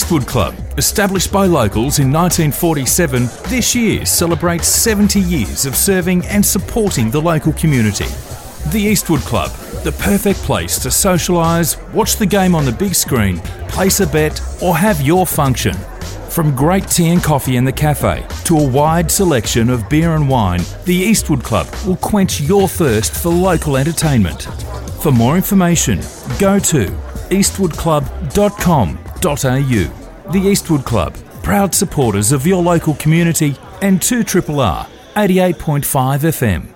Eastwood Club, established by locals in 1947, this year celebrates 70 years of serving and supporting the local community. The Eastwood Club, the perfect place to socialise, watch the game on the big screen, place a bet, or have your function. From great tea and coffee in the cafe to a wide selection of beer and wine, the Eastwood Club will quench your thirst for local entertainment. For more information, go to eastwoodclub.com.au. The Eastwood Club, proud supporters of your local community and 2RRR 88.5 FM.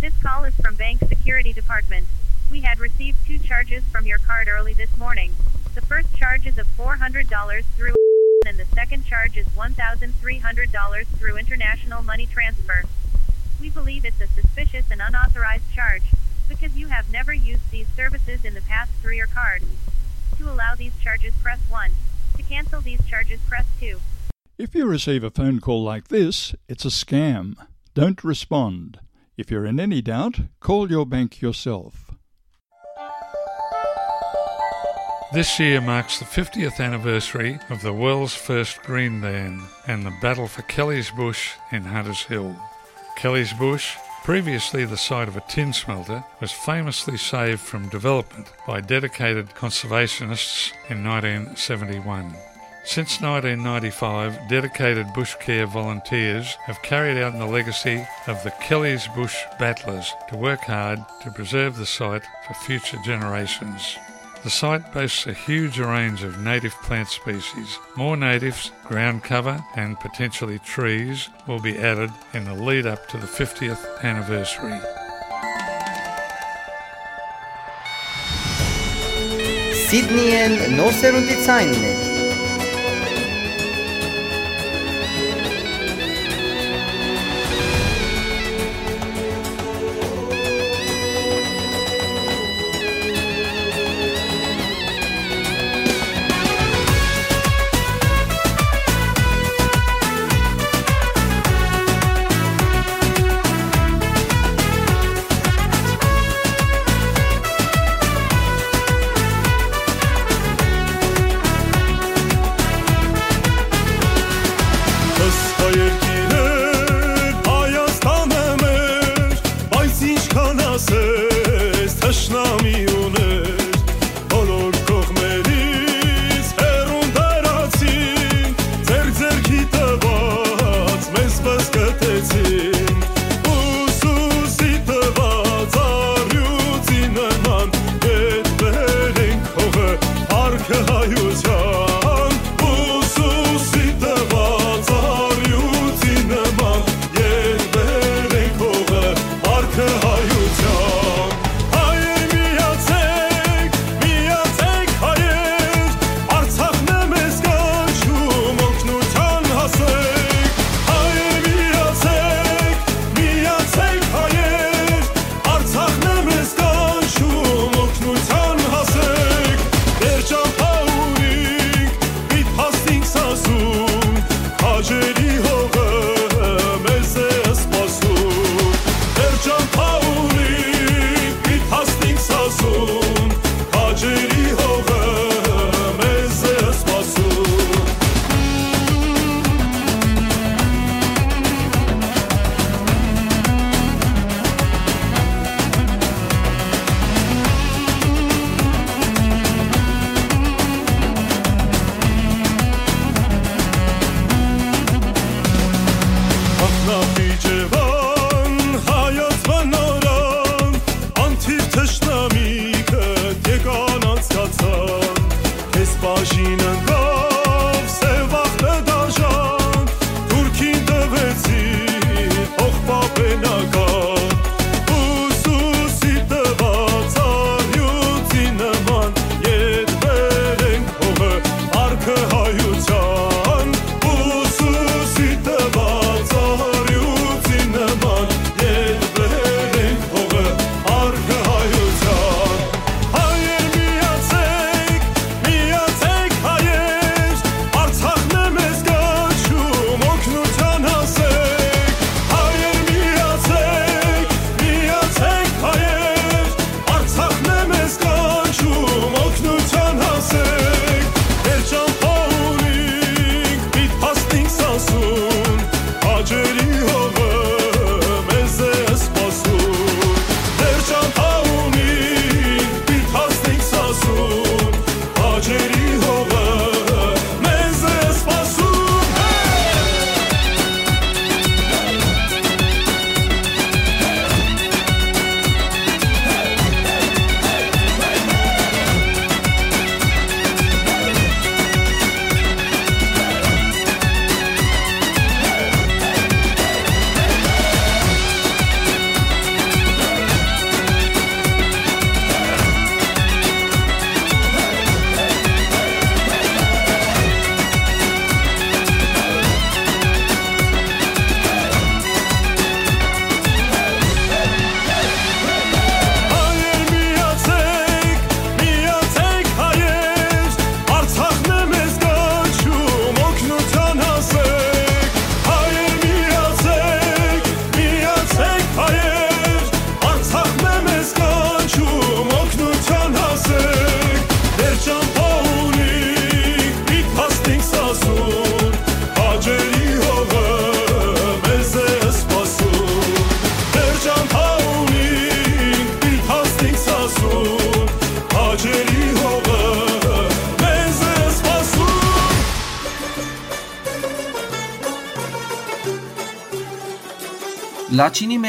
This call is from Bank Security Department. We had received two charges from your card early this morning. The first charge is of $400 through and the second charge is $1,300 through international money transfer. We believe it's a suspicious and unauthorized charge because you have never used these services in the past through your card. To allow these charges, press 1. To cancel these charges, press 2. If you receive a phone call like this, it's a scam. Don't respond. If you're in any doubt, call your bank yourself. This year marks the 50th anniversary of the world's first green ban and the battle for Kelly's Bush in Hunters Hill. Kelly's Bush, previously the site of a tin smelter, was famously saved from development by dedicated conservationists in 1971. Since 1995, dedicated bush care volunteers have carried out the legacy of the Kelly's Bush Battlers to work hard to preserve the site for future generations. The site boasts a huge range of native plant species. More natives, ground cover, and potentially trees will be added in the lead up to the 50th anniversary. Sydney and Northern signage.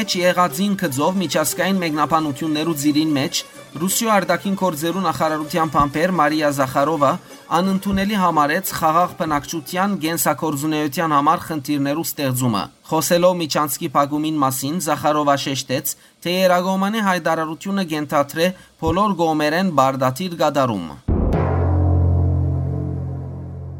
Մեջ եղածին քծով միջազգային մեկնաբանություններու ծիրին մեջ Ռուսիո արտաքին գործերու նախարարության փամփեր Մարիա Զախարովա անընդունելի համարեց խաղաղ բնակչության գենսակորձունեության համար խնդիրներու ստեղծումը։ Խոսելով Միչանսկի փակումին մասին Զախարովա շեշտեց, թե Երագոմանի հայտարարությունը գենթաթրե բոլոր գոմերեն բարդատիր գադարում։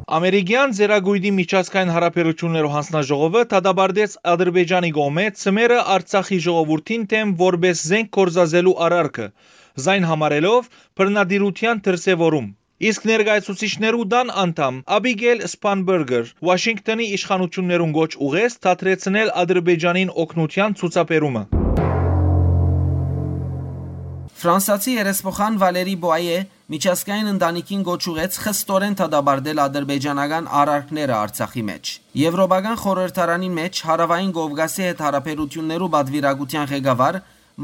Ամերիկյան Ձերագույդի միջազգային հարաբերություններով հանձնաժողովը դադարեցրեց Ադրբեջանի կողմէ ծմերը Արցախի ժողովրդին դեմ որպես զենք կորզազելու արարքը, զայն համարելով բռնադիրության դրսևորում։ Իսկ ներկայացուցիչներու դան անդամ Աբիգել Սպանբերգեր Վաշինգտոնի իշխանություններուն գոչ ուղես դադրեցնել Ադրբեջանին օգնության ցուցաբերումը։ Ֆրանսացի երեսփոխան Վալերի Բոայե միջազգային ընտանիքին գոչուեց խստորեն թադաբարդել ադրբեջանական առարկները Արցախի մեջ։ Եվրոպական խորհրդարանի մեջ Հարավային Կովկասի հետ հարաբերություններու բադվիրագության ղեկավար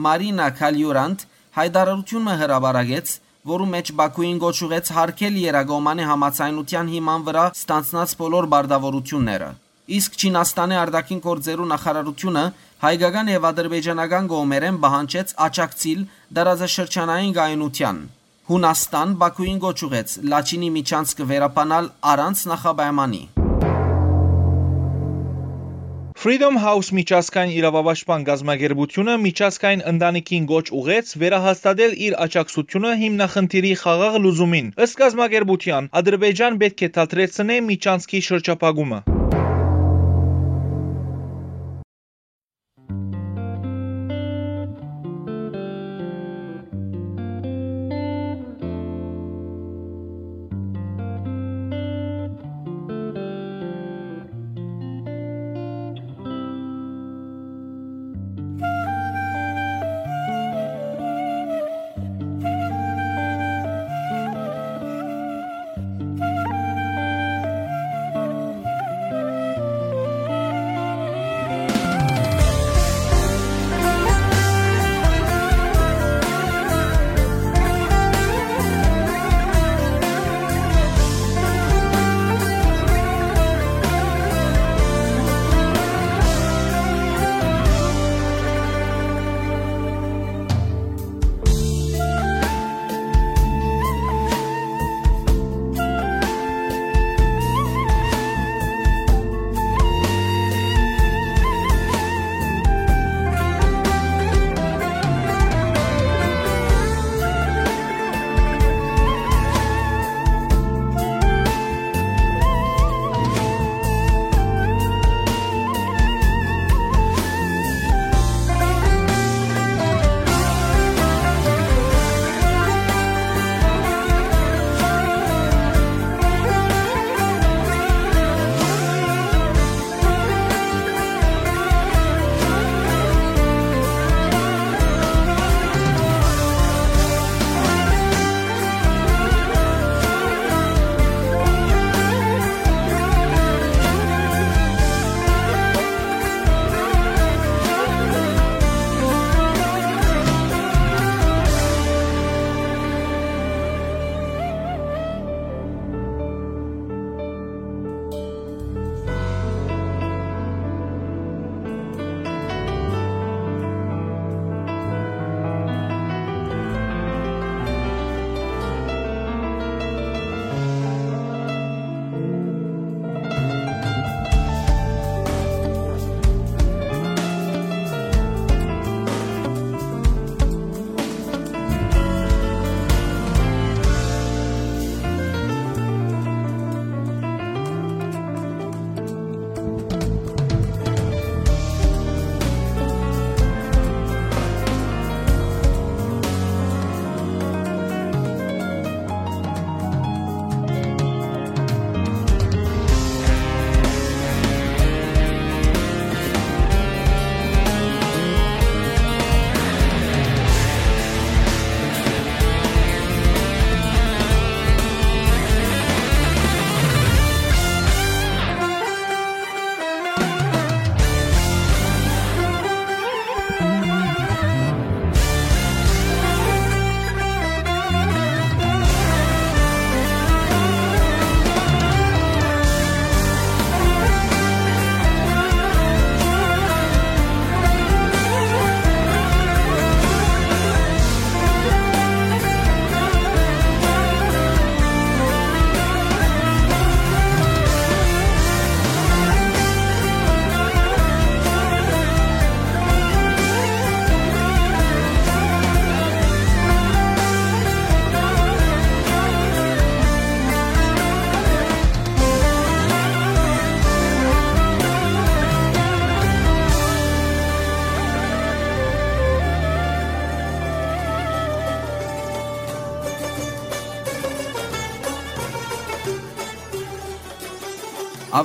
Մարինա Քալյուրանտ հայտարարությունը հրաբարագեց, որում մեջ Բաքուին գոչուեց հարկել Երագոմանի համացայնության հիման վրա ստանցնած բոլոր բարդավորությունները։ Իսկ Չինաստանի արդակին գործերու նախարարությունը հայկական եւ ադրբեջանական գոմերեն բանջեց աճակցիլ դարաձաշրջանային գայունության։ Հունաստան Բաքուին գոչուեց Լաչինի միջանցքը վերապանալ առանց նախապայմանի։ Freedom House միջազգային իրավապաշտպան գազམ་ագերբությունը միջազգային ընտանիքին գոչ ուղեց վերահաստատել իր աջակցությունը հիմնախնդիրի խաղաղ լուծումին։ Ըստ գազམ་ագերբության Ադրբեջան պետք է դադրեցնե միջանցքի շրջափակումը։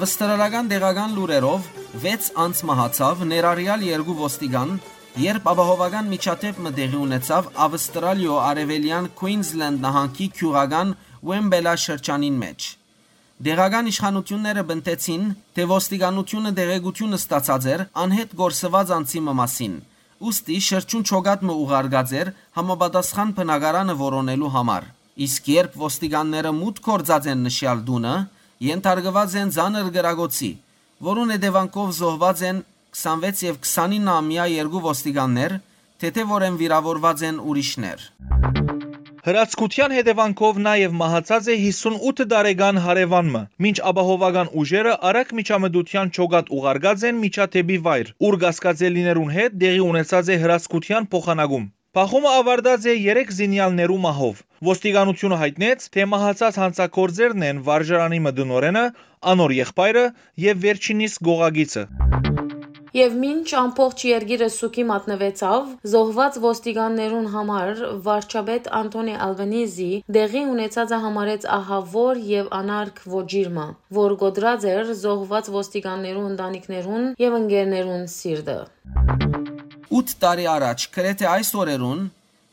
Ավստրալական դեղական լուրերով 6 անց մահացավ ներառյալ երկու ոստիգան, երբ ապահովական միջադեպը տեղի ունեցավ Ավստրալիո արևելյան Queensland նահանգի քյուղական Wembella շրջանին մեջ։ Դեղական իշխանությունները բնտեցին, թե ոստիկանությունը դեղեցությունը ստացած էր անհետ գործված անձի մասին։ Ոստի շրջուն չոգատը ուղարկած էր համապատասխան բնակարանը որոնելու համար։ Իսկ երբ ոստիկանները մուտք կորցած են նշյալ դունը, ենթարկված են ցաներ գրագոցի, որուն հետևանքով զոհված են 26 եւ 29-ամյա երկու ոստիկաններ, թեթև որ են վիրավորված են ուրիշներ։ Հրացկության հետևանքով նաև մահացած է 58 տարեկան հարևանը, մինչ ապահովական ուժերը արագ միջամտության ճոգատ ուղարկած են միջաթեպի վայր, ուր գասկածելիներուն հետ դեղի ունեցած է հրացկության փոխանակում։ Փախումը ավարտած է 3 զինյալներու մահով։ Ոստիկանությունը հայտնեց, թե մահացած հանցակործերն են վարժարանի մդնորենը, անոր եղբայրը եւ վերջինիս գողագիցը։ Եվ մինչ ամբողջ երգիրը սուքի մատնվեցավ, զոհված ոստիկաններուն համար վարչապետ Անտոնի Ալվենիզի դեղի ունեցածը համարեց ահավոր եւ անարգ ոչիրմը, որ գոդրած էր զոհված ոստիկաններու ընտանիքներուն եւ ընկերներուն սիրտը։ 8 տարի առաջ, գրեթե այս օրերուն,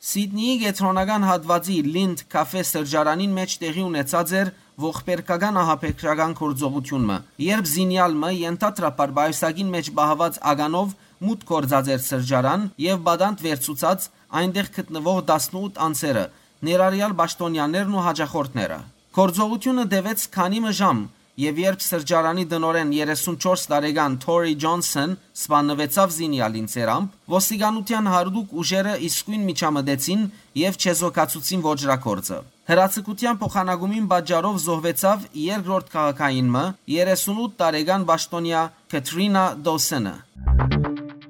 Սիդնեի գետրոնական հատվածի Lind կաֆե սրճարանին մեջ տեղի ունեցած էր ողբերգական ահապեկրական գործողությունը, երբ զինյալը ենթադրաբար բայսագին մեջ բահված ագանով մուտ կորձած էր սրճարան եւ բադանտ վերցուցած այնտեղ գտնվող 18 անձերը, ներառյալ պաշտոնյաներն ու հաջախորդները։ Գործողությունը դեվեց քանի մժամ, եւ երբ սրճարանի դնորեն 34 տարեկան Թորի Ջոնսոն սպանվեցավ զինյալին ցերամբ, ոստիկանության հարդուկ ուժերը իսկույն միջամտեցին եւ չեզոքացուցին ոչրակորձը։ Հրացիկության փոխանակումին պատճառով զոհվեցավ երկրորդ քաղաքայինը 38 տարեկան Բաշտոնյա Կետրինա Դոսենը։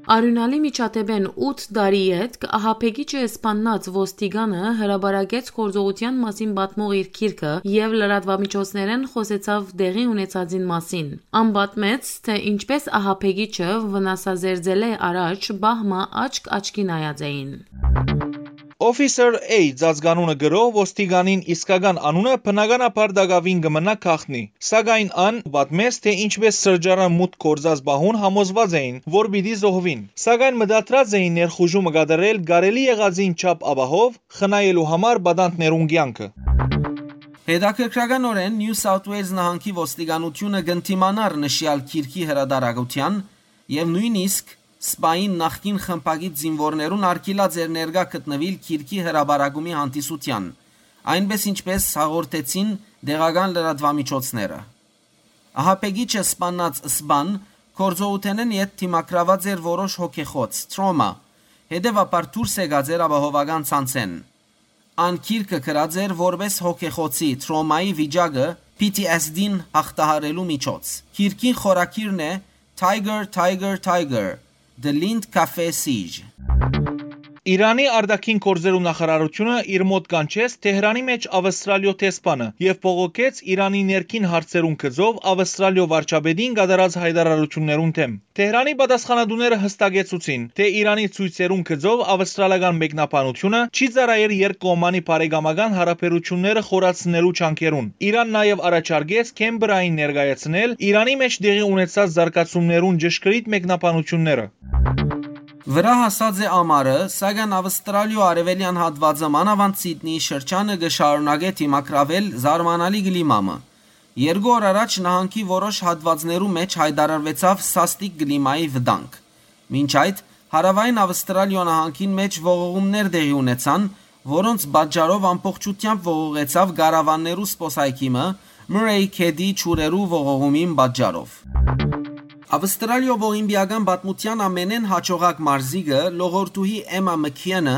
Արյունալի միջատեբեն 8 տարի հետ ահապեգիչը սպաննած ոստիգանը հրաբարակեց գործողության մասին պատմող իր քիրքը եւ լրատվամիջոցներեն խոսեցավ դեղի ունեցածին մասին։ Անբատմեց, թե ինչպես ահապեգիչը վնասազերծել է առաջ բահմա աչք աչքի նայած էին։ Officer A ծածկանունը գրող ոստիգանին իսկական անունը բնականաբար դակավին կմնա քախնի։ Սակայն ան պատմեց, թե ինչպես սրճարան մուտք կորզած բահուն համոզված էին, որ պիտի զոհվին։ Սակայն մտածած էին ներխուժումը կատարել կարելի եղածին չափ ապահով, խնայելու համար բադանտներուն կյանքը։ Հետաքրքրականորեն New South Wales նահանգի ոստիկանությունը գնտիմանար նշյալ քիրքի հրադարագության եւ նույնիսկ Սպային նախկին խմբագիտ զինվորներուն արկիլած էր ներգա գտնվիլ Քիրքի հրաբարագումի հանդիսության, այնպես ինչպես հաղորդեցին դեղական լրատվամիջոցները։ Ահապեգիչը սպանած սպան կորձոութենեն իդ թիմակրաված էր որոշ հոգեխոց, տրոմա, հետևաբար դուրս եկած էր ապահովական ցանցեն։ Ան քիրքը գրած էր որպես հոգեխոցի տրոմայի վիճակը PTSD-ին հաղթահարելու միջոց։ Քիրքի խորակիրն է Tiger Tiger Tiger The Lind Cafe Siege Իրանի արտաքին գործերու նախարարությունը իր մոտ կանչեց Թեհրանի մեջ Ավստրալիո տեսփանը եւ բողոքեց Իրանի ներքին հարցերուն գծով Ավստրալիո վարչապետին կատարած հայտարարություններուն թեմ։ Թեհրանի պատասխանատուները հստակեցուցին, թե Իրանի ցույցերուն գծով ավստրալական մեկնաբանությունը չի ծառայել երկկողմանի բարեկամական հարաբերությունները խորացնելու ճանկերուն։ Իրան նաեւ առաջարկեց Քեմբրային ներկայացնել Իրանի մեջ տեղի ունեցած զարգացումներուն ճշգրիտ մեկնաբանությունները։ Վրա հասած է ամառը, սակայն Ավստրալիո արևելյան հատվածը մանավանդ Սիդնեի շրջանը գշարունակե թիմակրավել զարմանալի գլիմամը։ Երկու օր առաջ նահանգի որոշ հատվածներու մեջ հայտարարվեցավ սաստիկ գլիմայի վտանգ։ Մինչ այդ հարավային Ավստրալիո նահանգին մեջ ողողումներ տեղի ունեցան, որոնց պատճառով ամբողջությամբ ողողեցավ գարավաններու սպոսայքիմը Murray Քեդի ճուրերու ողողումին պատճառով։ Ավստրալիո ողիմբիական պատմության ամենեն հաջողակ մարզիկը լողորտուհի Էմա Մքիենը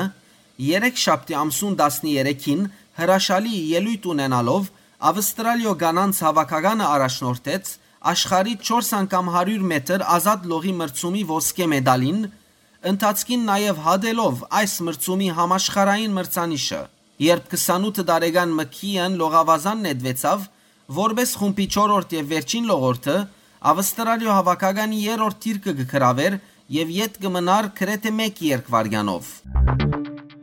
3 շաբթի ամսուն 13-ին հրաշալի ելույթ ունենալով Ավստրալիո կանանց հավաքականը առաջնորդեց աշխարհի 4 անգամ 100 մետր ազատ լողի մրցումի ոսկե մեդալին, ընթացքին նաև հադելով այս մրցումի համաշխարհային մրցանիշը։ Երբ 28 տարեկան Մքիեն լողավազան նետվեցավ, որպես խումբի 4-րդ եւ վերջին լողորդը, Ավստրալիո հավաքականի երրորդ թիրքը կգրավեր եւ յետ կմնար գրեթե 1 երկվարյանով։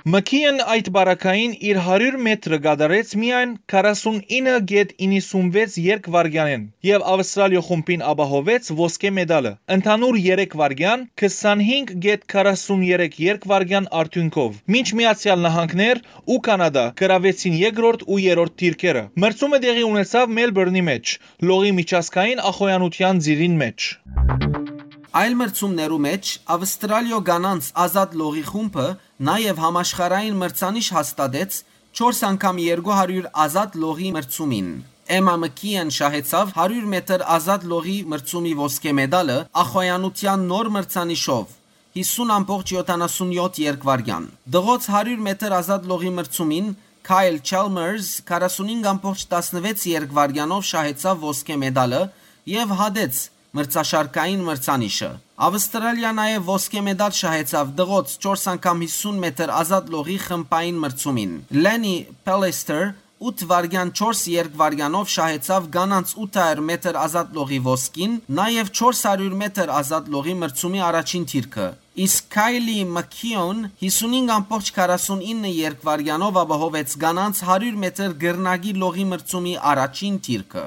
Մքիեն այդ բարակային իր 100 մետրը գադարեց միայն 49.96 երկվարգյանեն եւ Ավստրալիա խումբին ապահովեց ոսկե մեդալը։ Ընդհանուր 3 վարգյան 25.43 երկվարգյան արդյունքով։ Մինչ Միացյալ Նահանգներ ու Կանադա գրավեցին երկրորդ ու երրորդ դիրքերը։ Մրցումը տեղի ունեցավ Մելբուրնի մեջ, լողի միջազգային ախոյանության ձիրին մեջ։ Այլ մրցումներու մեջ Ավստրալիո կանանց ազատ լողի խումբը նաև համաշխարհային մրցանիշ հաստատեց 4 անգամ 200 ազատ լողի մրցումին։ Էմա Մքիան շահեցավ 100 մետր ազատ լողի մրցումի ոսկե մեդալը ախոյանության նոր մրցանիշով 50.77 երկվարյան։ Դղոց 100 մետր ազատ լողի մրցումին Kyle Chalmers 45.16 երկվարյանով շահեցավ ոսկե մեդալը եւ հադեց մրցաշարքային մրցանիշը։ Ավստրալիա նաև ոսկե մեդալ շահեցավ դղոց 4 անգամ 50 մետր ազատ լողի խմբային մրցումին։ Լենի Պելեստեր 8 վարգյան 4 երկվարյանով շահեցավ գանանց 800 մետր ազատ լողի ոսկին, նաև 400 մետր ազատ լողի մրցումի առաջին թիրքը։ Իսկ Քայլի Մքիոն 55.49 երկվարյանով ապահովեց գանանց 100 մետր գրնագի լողի մրցումի առաջին թիրքը։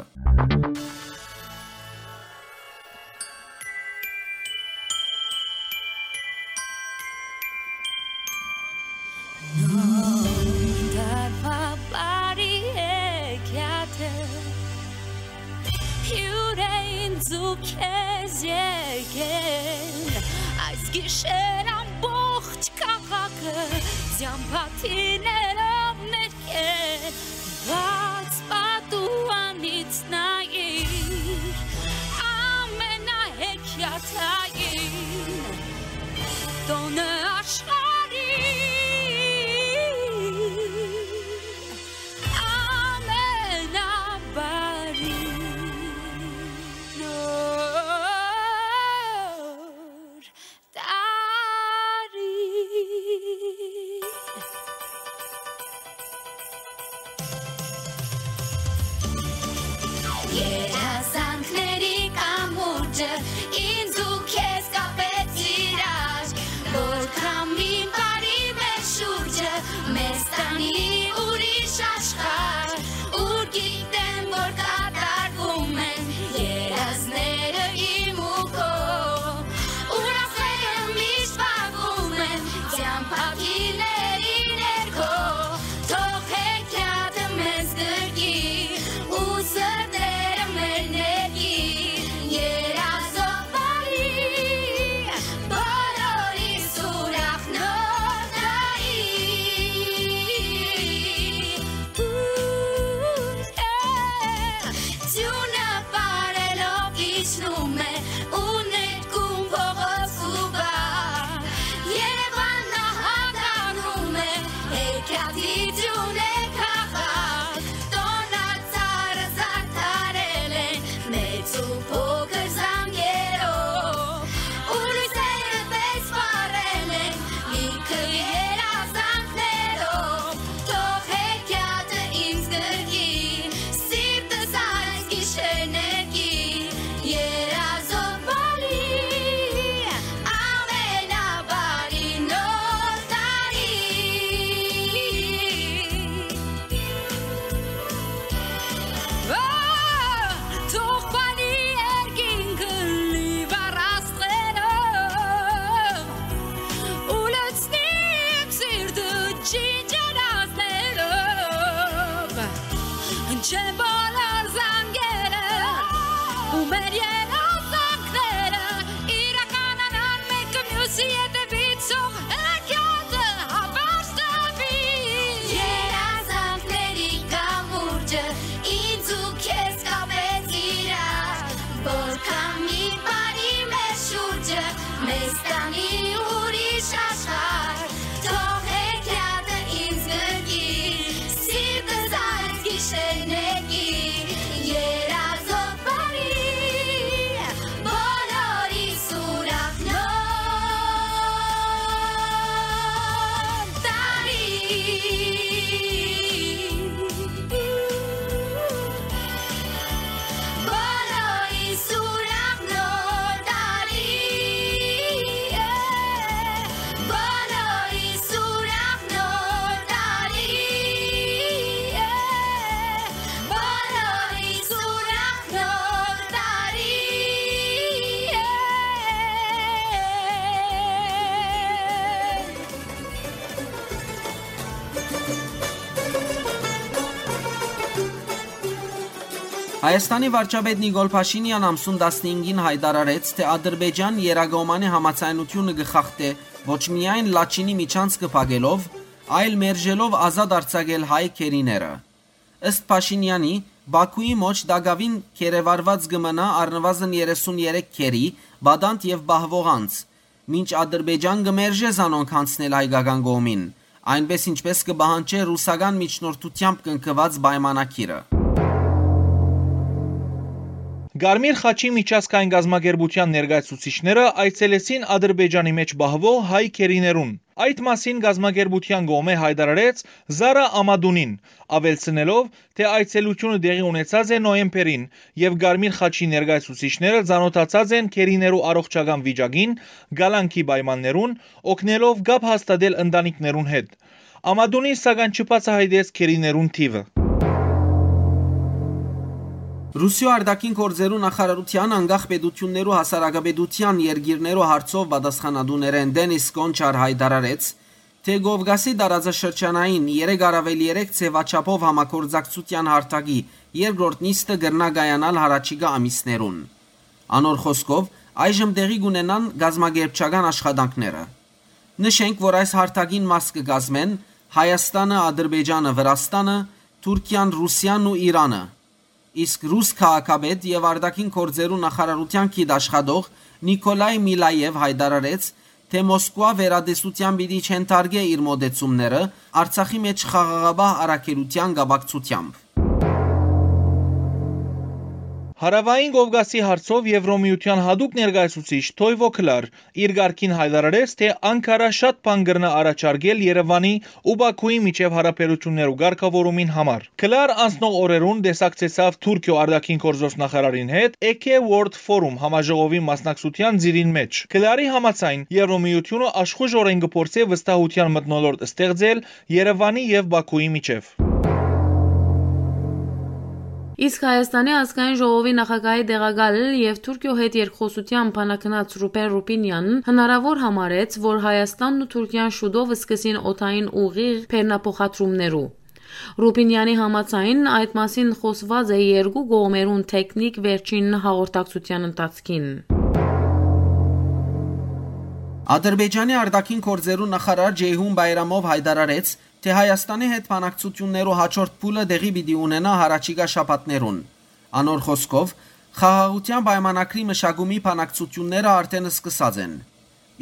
Հյուրեին զուքեզ եկեն Այս գիշեր ամբողջ կաղակը Ձյամպատիներով Հայաստանի վարչապետ Նիկոլ Փաշինյան ամսուն 15-ին հայտարարեց, թե Ադրբեջան Երագոմանի համացայնությունը գխախտե ոչ միայն Լաչինի միջանց կփակելով, այլ մերժելով ազատ արձակել հայ քերիները։ Ըստ Փաշինյանի, Բաքուի մոչ դագավին կերևարված գմնա առնվազն 33 քերի, բադանտ եւ բահվողանց, մինչ Ադրբեջան գմերժե զանոնք անցնել հայկական կողմին, այնպես ինչպես կբահանջե ռուսական միջնորդությամբ կնքված պայմանակիրը։ Գարմիր խաչի միջազգային գազམ་ագերբության ներկայացուցիչները այցելեցին Ադրբեջանի մեջ բահվող հայ քերիներուն։ Այդ մասին գազམ་ագերբության գոմե հայտարարեց Զարա Ամադունին, ավելցնելով, թե այցելությունը դեղի ունեցած է նոյեմբերին եւ Գարմիր խաչի ներկայացուցիչները ցանոթացած են քերիներու առողջական վիճակին, գալանքի պայմաններուն, օգնելով գապ հաստատել ընտանիքներուն հետ։ Ամադունին սակայն չբացահայտեց քերիներուն թիվը։ Ռուսիո արտաքին գործերու նախարարության անկախ պետություններու հասարակապետության երգիրներու հարցով պատասխանատուներեն Դենիս Կոնչար հայտարարեց, թե Գովգասի տարածաշրջանային 3 առավել 3 ցեվաչապով համակորձակցության հարթակի երկրորդ նիստը գրնագայանալ հարաճիգա ամիսներուն։ Անոր խոսքով այժմ տեղի կունենան գազագերբչական աշխատանքները։ Նշենք, որ այս հարթակին մաս կգազմեն Հայաստանը, Ադրբեջանը, Վրաստանը, Թուրքիան, Ռուսիան ու Իրանը իսկ ռուս քաղաքապետ եւ արտաքին գործերու նախարարության գիտաշխատող Նիկոլայ Միլաև հայտարարեց, թե Մոսկվա վերադեսության պիտի չընթարգե իր մոդեցումները Արցախի մեջ խաղաղաբահ առաքելության գաբակցությամբ։ Հարավային Կովկասի հարցով Եվրոմիության հadoop ներկայացուցիչ Թոյվո Քլար իր ղարքին հայտարարեց, թե Անկարա շատ բան կրնա առաջարկել Երևանի ու Բաքուի միջև հարաբերություններու ղեկավարումին համար։ Քլար անցնող օրերուն դեսակցեցավ Թուրքիո արտաքին գործոս նախարարին հետ AK World Forum համաժողովի մասնակցության ծիրին մեջ։ Քլարի համաձայն Եվրոմիությունը աշխուժորեն կփորձի վստահության մտնոլորտ ստեղծել Երևանի եւ Բաքուի միջև։ Իսկ Հայաստանի ազգային ժողովի նախագահի տեղակալ եւ Թուրքիո հետ երկխոսության բանակնած Ռուպեն Ռուպինյանն հնարավոր համարեց, որ Հայաստանն ու Թուրքիան շուտով սկսին օթային ուղիղ փեռնափոխադրումներու։ Ռուպինյանի համաձայն այդ մասին խոսված է երկու կողմերուն տեխնիկ վերջին հաղորդակցության ընթացքին։ Ադրբեջանի արտաքին գործերու նախարար Ջեյհուն Բայրամով հայտարարեց, թե Հայաստանի հետ բանակցություններու հաջորդ փուլը դեղի պիտի ունենա հարաճիգա շաբաթներուն։ Անոր խոսքով խաղաղության պայմանակրի մշակումի բանակցությունները արդեն սկսած են։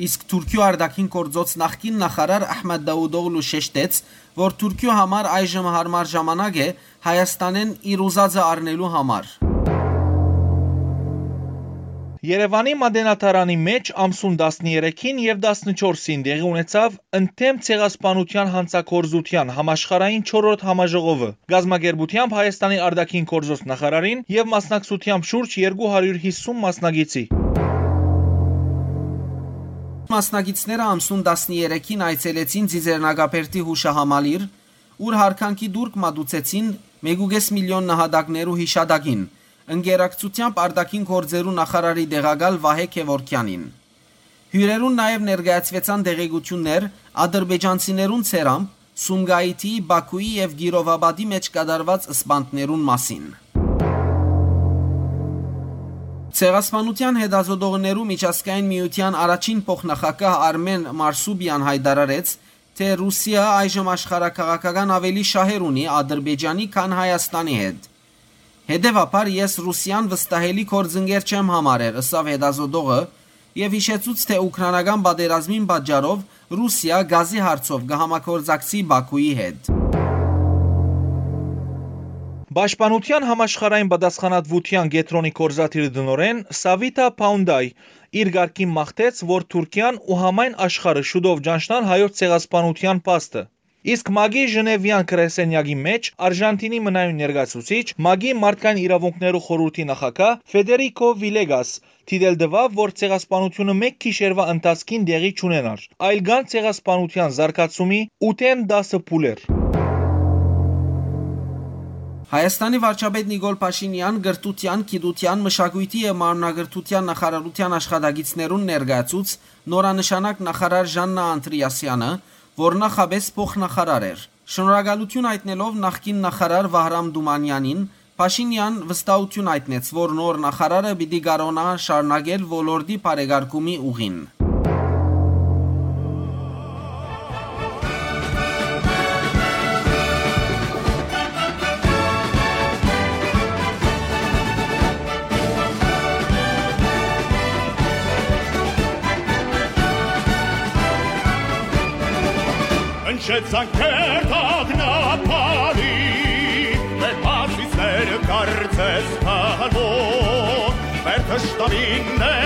Իսկ Թուրքիո արտաքին գործոց նախկին նախարար Ահմեդ Դաուդօղլու շեշտեց, որ Թուրքիո համար այժմ հարմար ժամանակ է Հայաստանեն իր ուզածը առնելու համար։ Երևանի Մադենատարանի մեջ ամսուն 13-ին եւ 14-ին տեղի ունեցավ ընդեմ ցեղասպանության հանցակորզության համաշխարհային 4-րդ համաժողովը։ Գազագերբությամբ Հայաստանի արտաքին գործոս նախարարին եւ մասնակցությամբ շուրջ 250 մասնագետի։ Մասնագետները ամսուն 13-ին այցելեցին Ձիզերնագապերտի հուշահամալիր, ուր հարկանքի դուրք մատուցեցին 1.5 միլիոն նահատակներու հիշադակին ընկերակցությամբ արտաքին գործերու նախարարի դեղակալ Վահե Քևորքյանին։ Հյուրերուն նաև ներկայացվեցան դեղեցություններ ադրբեջանցիներուն ցերամբ Սումգայիթի, Բաքուի եւ Գիրովաբադի մեջ կատարված սպանդներուն մասին։ Ցեղասպանության հետազոտողներու միջազգային միության առաջին փոխնախագահ Արմեն Մարսուբյան հայտարարեց, թե Ռուսիա այժմ աշխարհակաղակական ավելի շահեր ունի Ադրբեջանի, քան Հայաստանի հետ։ Հետևաբար ես Ռուսիան վստահելի կորձընկեր չեմ համարել, ըսավ հետազոտողը, եւ հիշեցուց, թե ուկրաինական պատերազմին պատճառով Ռուսիա գազի հարցով կհամակորձակցի Բաքուի հետ։ Պաշտպանության համաշխարհային պատասխանատվության գետրոնի կորզաթիրի դնորեն Սավիտա Փաունդայ իր ղարքին մաղթեց, որ Թուրքիան ու համայն աշխարհը շուտով ճանչնան հայոց ցեղասպանության փաստը։ Իսկ Մագի Ժնևյան քրեսենյակի մեջ Արժանտինի մնայուն ներկայացուցիչ Մագի մարդկային իրավունքներու խորհրդի նախագահ Ֆեդերիկո Վիլեգաս թիդել դվավ, որ ցեղասպանությունը մեկ քիշերվա ընթացքին դեղի չունենար, այլ կան ցեղասպանության զարգացումի 8-ն 10 փուլեր։ Հայաստանի վարչապետ Նիկոլ Փաշինյան գրթության, գիտության, մշակույթի եւ մարմնագրթության նախարարության աշխատագիտներուն ներկայացուց նորանշանակ նախարար Ժաննա Անտրիասյանը որ նախաբես փոխնախարար էր։ Շնորհակալություն հայտնելով նախկին նախարար Վահրամ Դումանյանին, Փաշինյան վստահություն հայտնեց, որ նոր նախարարը պիտի կարողանա շարունակել ոլորտի բարեկարգումի ուղին։ Ընչեց անքեր տագնապարի Մեր պասիսներ կարծես կալով Մեր թշտամին է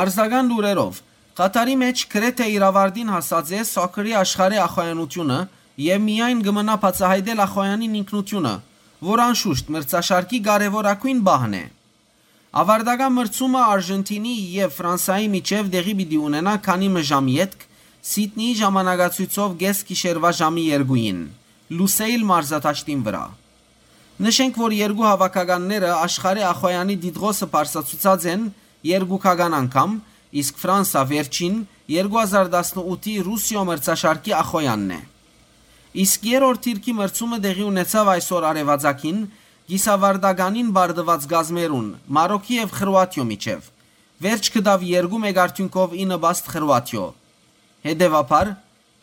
Մարզական լուրերով Կատարի մեջ գրեթե իրավարդին հասած է սոկերի աշխարհի ախոյանությունը եւ միայն գմնա բացահայտել ախոյանին ինքնությունը, որ անշուշտ մրցաշարքի կարևորագույն բահն է։ Ավարտական մրցումը Արժենտինի եւ Ֆրանսիայի միջև դեղի պիտի ունենա քանի մը ժամի յետք Սիդնեի ժամանակացույցով գես գիշերվա ժամի 2-ին Լուսեյլ մարզաթաշտին վրա։ Նշենք, որ երկու հավաքականները աշխարհի ախոյանի դիդրոսը բարձրացուցած են երկուքական անգամ, իսկ Ֆրանսա վերջին 2018-ի Ռուսիո մրցաշարքի ախոյանն է։ Իսկ երրորդ թիրքի մրցումը դեղի ունեցավ այսօր արևածագին Գիսավարդագանին բարդված գազմերուն Մարոկի եւ Խրուատիո միջև։ Վերջ կդավ երկու մեգարտյունքով 9 բաստ Խրուատիո։ Հետևաբար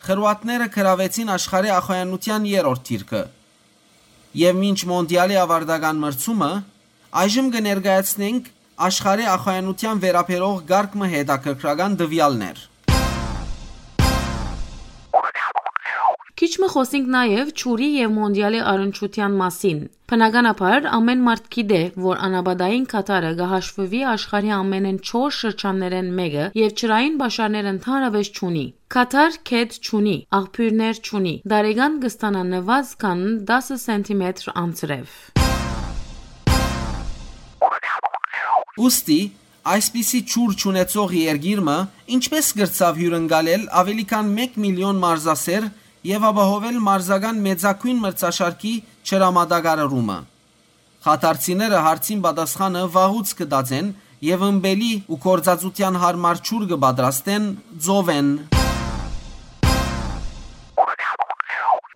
խրուատները կրավեցին աշխարհի ախոյանության երրորդ թիրքը։ Եվ մինչ մոնդիալի ավարտական մրցումը այժմ կներկայացնենք աշխարհի ախոյանության վերապերող գարկմը հետաքրքրական դվյալներ։ Քիչ մը խոսենք նաև ճուրի եւ մոնդիալի առընչության մասին։ Բնականաբար ամեն մարդ գիտե, որ անաբադային կատարը գահաշվվի աշխարհի ամենեն 4 շրջաններեն մեկը եւ ճրային բաշարներ ընդհանրապես ճունի։ Կատար քետ ճունի, աղբյուրներ ճունի։ Դարեգան կստանա նվազ կան 10 սենտիմետր անցրև։ Ոստի այսպիսի ճուր ճունեցող երգիրը ինչպես գրծավ հյուրընկալել ավելի քան 1 միլիոն մարզասեր եւ ապահովել մարզական մեծակույն մրցաշարքի չրամադագարարումը։ Խաթարցիները հարցին պատասխանը վաղուց կդածեն եւ ըմբելի ու կորցածության հարմար ճուր կբադրաստեն ձովեն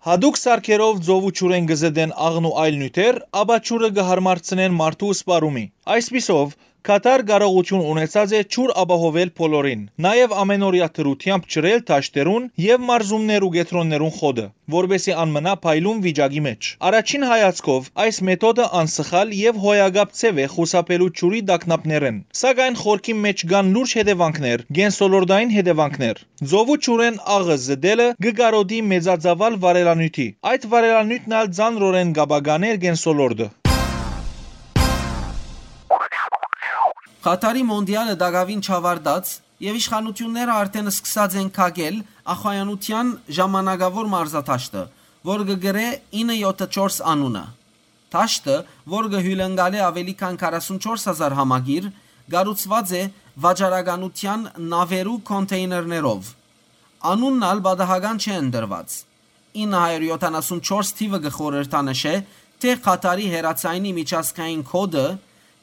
Հadouk սարքերով ծովուչուրեն գզդեն աղն ու այլ նյութեր, ապա ճուրը կհարմարցնեն մարդու սպարումի։ Այսպիսով Կատար կարողություն ունեցած է ճուր ապահովել բոլորին, նաև ամենօրյա թրությամբ ճրել թաշտերուն եւ մարզումներ ու գետրոններուն խոդը, որբեսի անմնա փայլուն վիճակի մեջ։ Առաջին հայացքով այս մեթոդը անսխալ եւ հոյագապ ցև է խուսափելու ճուրի դակնապներեն։ Սակայն խորքի մեջ կան լուրջ հետևանքներ, գենսոլորդային հետևանքներ։ Ձովու ճուրեն աղը զդելը գգարոդի մեծածավալ վարելանյութի։ Այդ վարելանյութն ալ ցանրորեն գաբագաներ գենսոլորդը։ Ղատարի մոնդիալը դակավին չավարտած եւ իշխանությունները արդեն սկսած են քագել ախոյանության ժամանակավոր մարզաթաշտը, որ կգրե 974 անունը։ Թաշտը, որ կհյուրընկալի ավելի քան 44000 համագիր, գառուցված է վաճառականության նավերու կոնտեյներներով։ Անունն ալ բադահական չեն դրված։ 974 թիվը գխորհրդանշե, թե Ղատարի հերացայինի միջազգային կոդը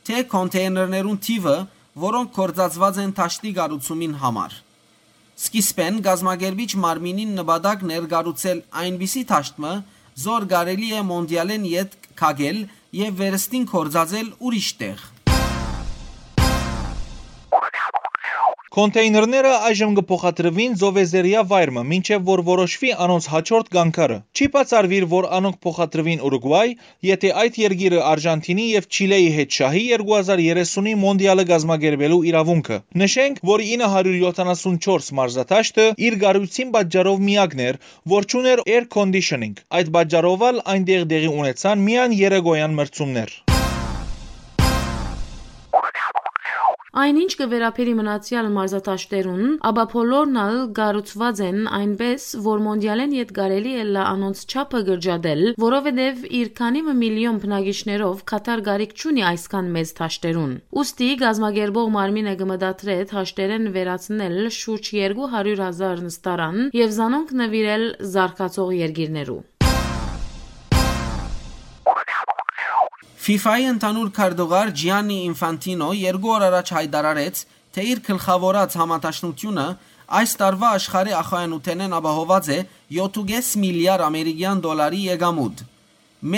թե կոնտեյներներուն թիվը, որոնք կորցածված են թաշտի գառուցումին համար։ Սկիզբեն գազագերբիչ մարմինին նպատակ ներկառուցել այնպիսի թաշտմը, զոր կարելի է մոնդիալեն յետ քագել եւ վերստին կորցածել ուրիշ տեղ։ Կոնտեյներները այժմ կփոխադրվին Զովեզերիա վայրը, մինչև որ որոշվի անոնց հաջորդ գանկարը։ Չի բացառվիր, որ անոնք փոխադրվին Ուրուգվայ, եթե այդ երկիրը Արժանտինի եւ Չիլեի հետ շահի 2030-ի մոնդիալը գազմագերբելու իրավունքը։ Նշենք, որ 974 մարզաթաշտը իր գարույցին պատճառով միակն էր, որ ճուներ air conditioning։ Այդ պատճառով ալ այնտեղ դեղի ունեցան միան երեգոյան մրցումներ։ Այնինչ կվերապերի մնացյալ մարզաթաշտերուն, ապա բոլորն ալ գառուցված են այնպես, որ մոնդիալեն յետ կարելի է լա անոնց չափը գրջադել, որովհետև իր քանի միլիոն բնակիչներով Կատար գարիք չունի այսքան մեծ թաշտերուն։ Ոստի գազագերբող մարմինը կմտադրե թաշտերեն վերացնել շուրջ 200.000 նստարան եւ զանոնք նվիրել զարգացող երկիրներու։ FIFA-ի ընդհանուր քարտուղար Ջիանի Ինֆանտինո երկու օր առաջ հայտարարեց, թե իր գլխավորած համատաշնությունը այս տարվա աշխարհի ախոյանութենեն ապահոված է 7.5 միլիարդ ամերիկյան դոլարի եկամուտ,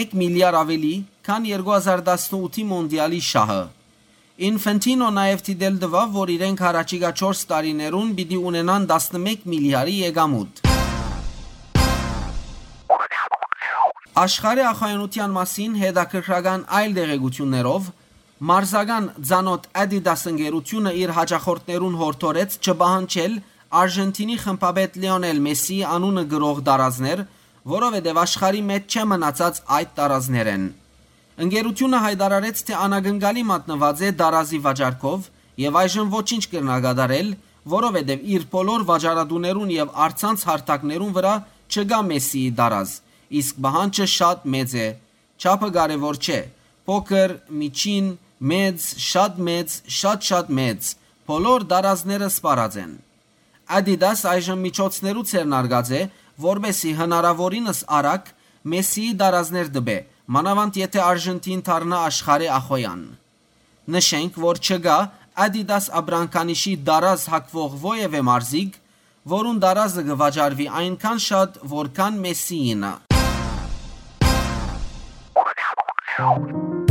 1 միլիարդ ավելի, քան 2018-ի մոնդիալի շահը։ Ինֆանտինո նաև դիտել տվավ, որ իրենք հարաճիգա 4 տարիներուն պիտի ունենան 11 միլիարդի եկամուտ։ Աշխարհի ախոյանության մասին հետաքրքրական այլ դեղեցություններով մարզական ցանոթ Adidas ընկերությունը իր հաջախորդներուն հորդորեց չբահանջել Արժենտինի խմբապետ Լիոնել Մեսսի անունը գրող տարազներ, որովհետև աշխարհի մեջ չէ մնացած այդ տարազներեն։ Ընկերությունը հայտարարեց, թե անագնկալի մատնված է դարազի վաճառքով եւ այժմ ոչինչ կրնագադարել, որովհետև իր բոլոր վաճառատուներուն եւ արցանց հարթակներուն վրա չկա Մեսսիի դարազ իսկ բանջը շատ մեծ է։ Չափը կարևոր չէ։ Փոքր, միջին, մեծ, շատ մեծ, շատ-շատ մեծ։ Բոլոր դարազները սպառած են։ Adidas այժմ միջոցներու ցերնարգած է, որբեսի հնարավորինս արագ Մեսսիի դարազներ դբե, մանավանդ եթե Արժենտին դառնա աշխարհի ախոյան։ Նշենք, որ չկա Adidas Abrankanişi դարազ հակվող ովևէ մարզիկ, որուն դարազը կվաճառվի այնքան շատ, որքան Մեսսիինը։ Thank.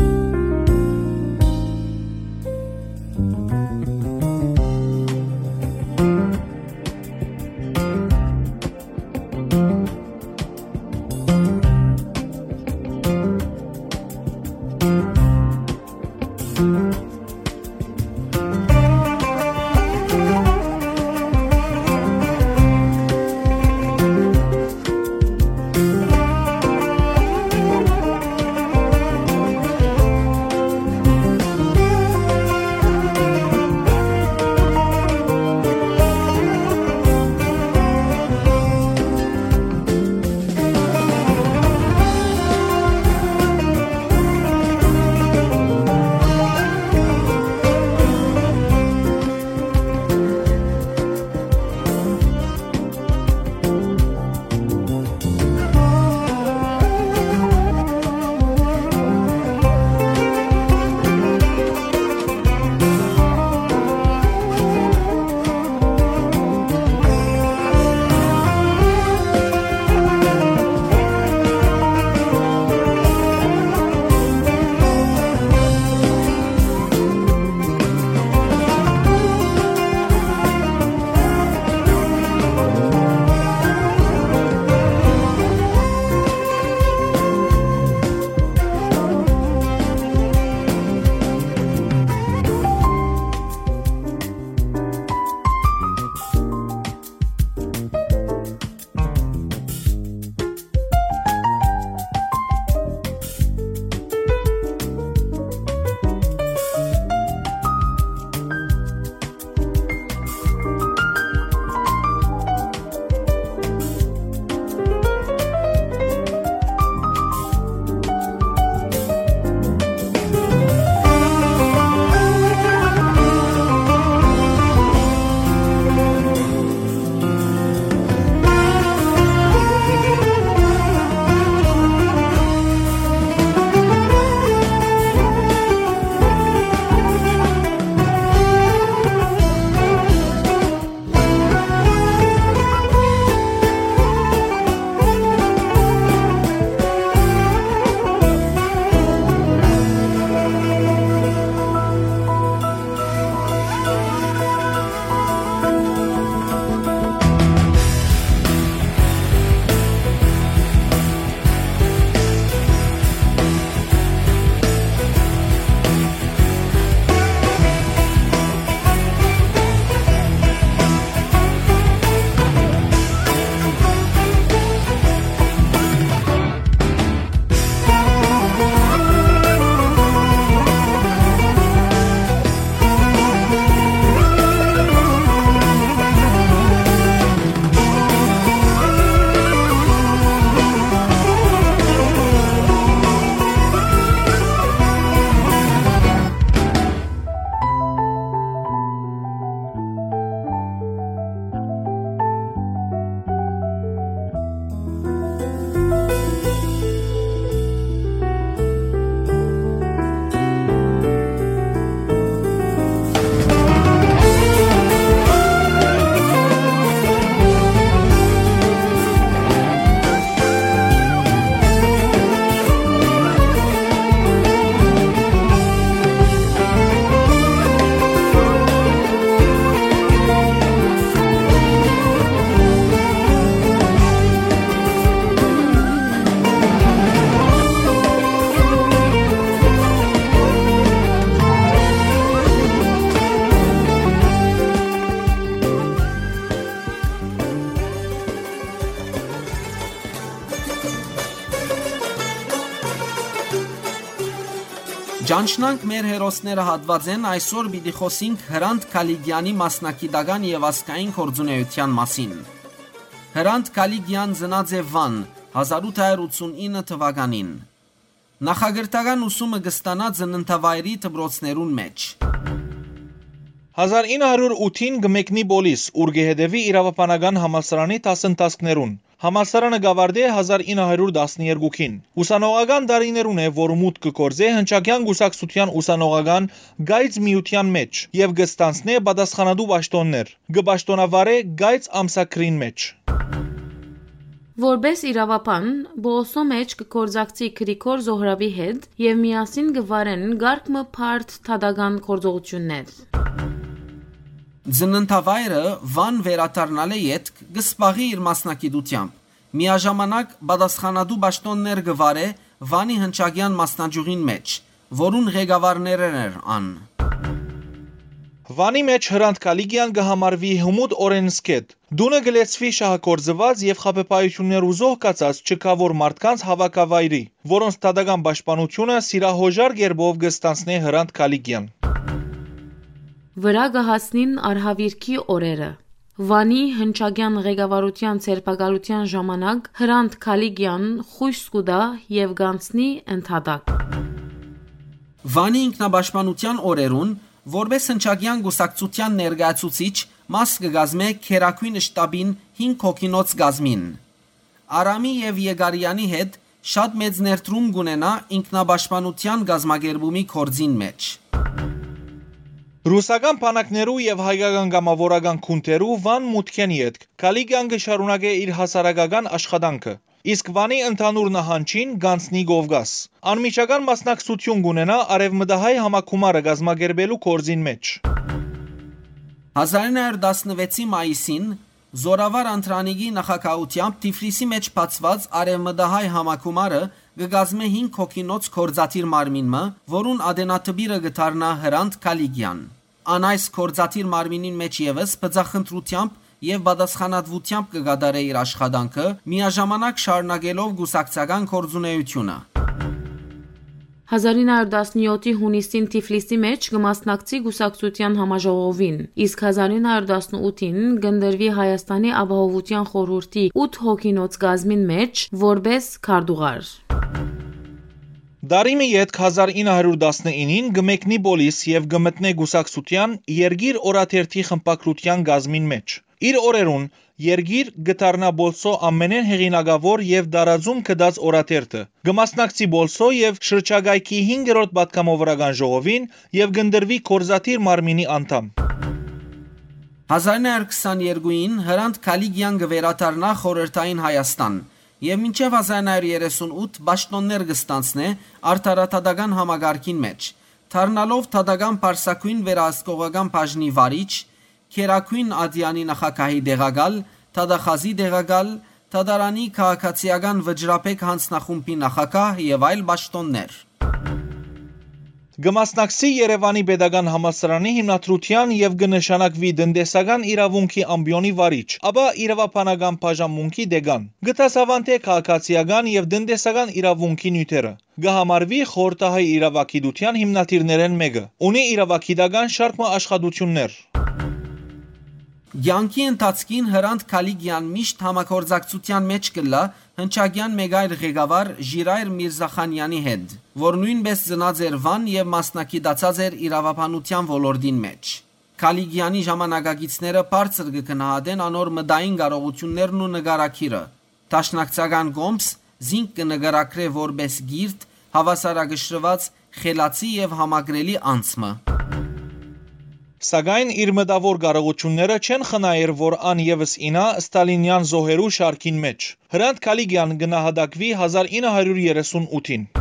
Ճանչնանք մեր հերոսները հատվածեն այսօր պիտի խոսենք Հրանտ Քալիգյանի մասնակիտական եւ ասկային կորձունեության մասին։ Հրանտ Քալիգյան ծնած է Վան 1889 թվականին։ Նախագրտական ուսումը կստանա ծննդավայրի դպրոցներուն մեջ։ 1908-ին գմեկնի Բոլիս, ուր գեհդեվի իրավապանական համալսարանի տասնտասկներուն։ Համալսարանը գավարդե 1912-ին։ Ուսանողական դարիներուն է, որ մուտք կկործե հնչակյան գուսակցության ուսանողական գայծ միության մեջ եւ գստանցնե պատասխանատու պաշտոններ։ Գբաշտոնավարե գայծ ամսակրին մեջ։ Որբես իրավապան, Բոսո մեջ կկործակցի Գրիգոր Զոհրաբի հետ եւ միասին գվարեն Գարկմը Փարթ Թադագան կորձողություններ։ Ձննթավայրը Վան վերադառնալ է յետք գսպաղի իր մասնակիտությամբ։ Միաժամանակ պատասխանատու պաշտոններ գվարե Վանի հնչագյան մասնաճյուղին մեջ, որուն ղեկավարներն էր ան։ Վանի մեջ Հրանտ Կալիգյան կհամարվի հմուտ օրենսկետ։ Դունը գլեցվի շահակորձված եւ խապեպայություններ ուզող կացած չկավոր մարդկանց հավաքավայրի, որոնց տադական պաշտպանությունը սիրահոժար գերբով կստանցնե Հրանտ Կալիգյան։ Վրա գահացնին արհավիրքի օրերը։ Վանի հնչագյան ղեկավարության ցերպակալության ժամանակ Հրանտ Քալիգյան խույս կուտա եւ գանցնի ընդհատակ։ Վանի ինքնաբաշխանության օրերուն որպես հնչագյան գուսակցության ներկայացուցիչ մաս կգազմե Քերակույն շտաբին 5 հոգինոց գազմին։ Արամի եւ Եգարյանի հետ շատ մեծ ներդրում կունենա ինքնաբաշխանության գազմագերբումի կորձին մեջ։ Ռուսական բանակներու եւ հայկական գամավորական քունտերու Վան մուտքեն յետք Կալիգյան կշարունակե իր հասարակական աշխատանքը։ Իսկ Վանի ընդհանուր նահանջին գանցնի Գովգաս։ Անմիջական մասնակցություն կունենա արևմտահայ համակումարը գազմագերբելու կորձին մեջ։ 1916-ի մայիսին Զորավար Անտրանիգի նախակահությամբ Թիֆլիսի մեջ բացված արևմտահայ համակումարը կգազմե 5 հոգինոց կորզաթիր մարմինը, որուն ադենաթբիրը գտարնա Հրանտ Կալիգյան։ Ան այս կորզաթիր մարմինին մեջ եւս բծախնդրությամբ եւ բադասխանատվությամբ կգադարե իր աշխատանքը, միաժամանակ շարունակելով գուսակցական կորձունեությունը։ 1917-ի հունիսին Թիֆլիսի մեջ կմասնակցի գուսակցության համաժողովին, իսկ 1918-ին գնդրվի Հայաստանի ապահովության խորհրդի 8 հոգինոց գազմին մեջ որբես քարտուղար։ Դարիմի յետք 1919-ին գմեկնի Բոլիս եւ գմտնե գուսակցության Երգիր օրաթերթի խմպակրության գազմին մեջ։ Իր օրերուն Երգիր գտարնա Բոլսո ամենեն հեղինակավոր եւ դարաձում կդած օրաթերթը։ Գմասնակցի Բոլսո եւ շրջագայքի 5-րդ պատգամավորական ժողովին եւ գնդրվի Կորզաթիր մարմինի անդամ։ 1922-ին Հրանտ Կալիգյան գվերադառնա խորհրդային Հայաստան եւ մինչեւ 1938 պաշտոններ կստանցնե արտարատադական համագարկին մեջ, թարնալով Թադական Պարսակույն վերահսկողական բաժնի վարիչ, Քերակույն Ադյանի նախակահի դեղակալ, Թադախազի դեղակալ, Թադարանի քաղաքացիական վճռապեկ հանձնախումբի նախակահ եւ այլ պաշտոններ։ Գմասնակցի Երևանի Պետական Համալսարանի հիմնադրության եւ կնշանակվի դնդեսական իրավունքի ամբիոնի վարիչ, ապա իրավապանական բաժանմունքի դեգան։ Գտասավանթե քաղաքացիական եւ դնդեսական իրավունքի նյութերը։ Գահամարվի խորտահայ իրավագիտության հիմնադիրներեն մեկը։ Ունի իրավագիտական շարք աշխատություններ։ Յանքի ընթացքին Հրանտ Քալիգյան միշտ համակորձակցության մեջ կլա հնչագյան մեկ այլ ղեկավար Ժիրայր Միրզախանյանի հետ, որ նույնպես ծնած էր Վան եւ մասնակցած էր իրավապանության ոլորտին մեջ։ Քալիգյանի ժամանակագիցները բարձր կգնահատեն անոր մտային կարողություններն ու նկարակիրը։ Տաշնակցական գոմս զինք կնկարակրե որպես գիրտ հավասարակշռված խելացի եւ համագրելի անցմը։ Սակայն իր մտավոր կարողությունները չեն խնայեր, որ ան եւս ինա Ստալինյան զոհերու շարքին մեջ։ Հրանտ Կալիգյան գնահատակվի 1938-ին։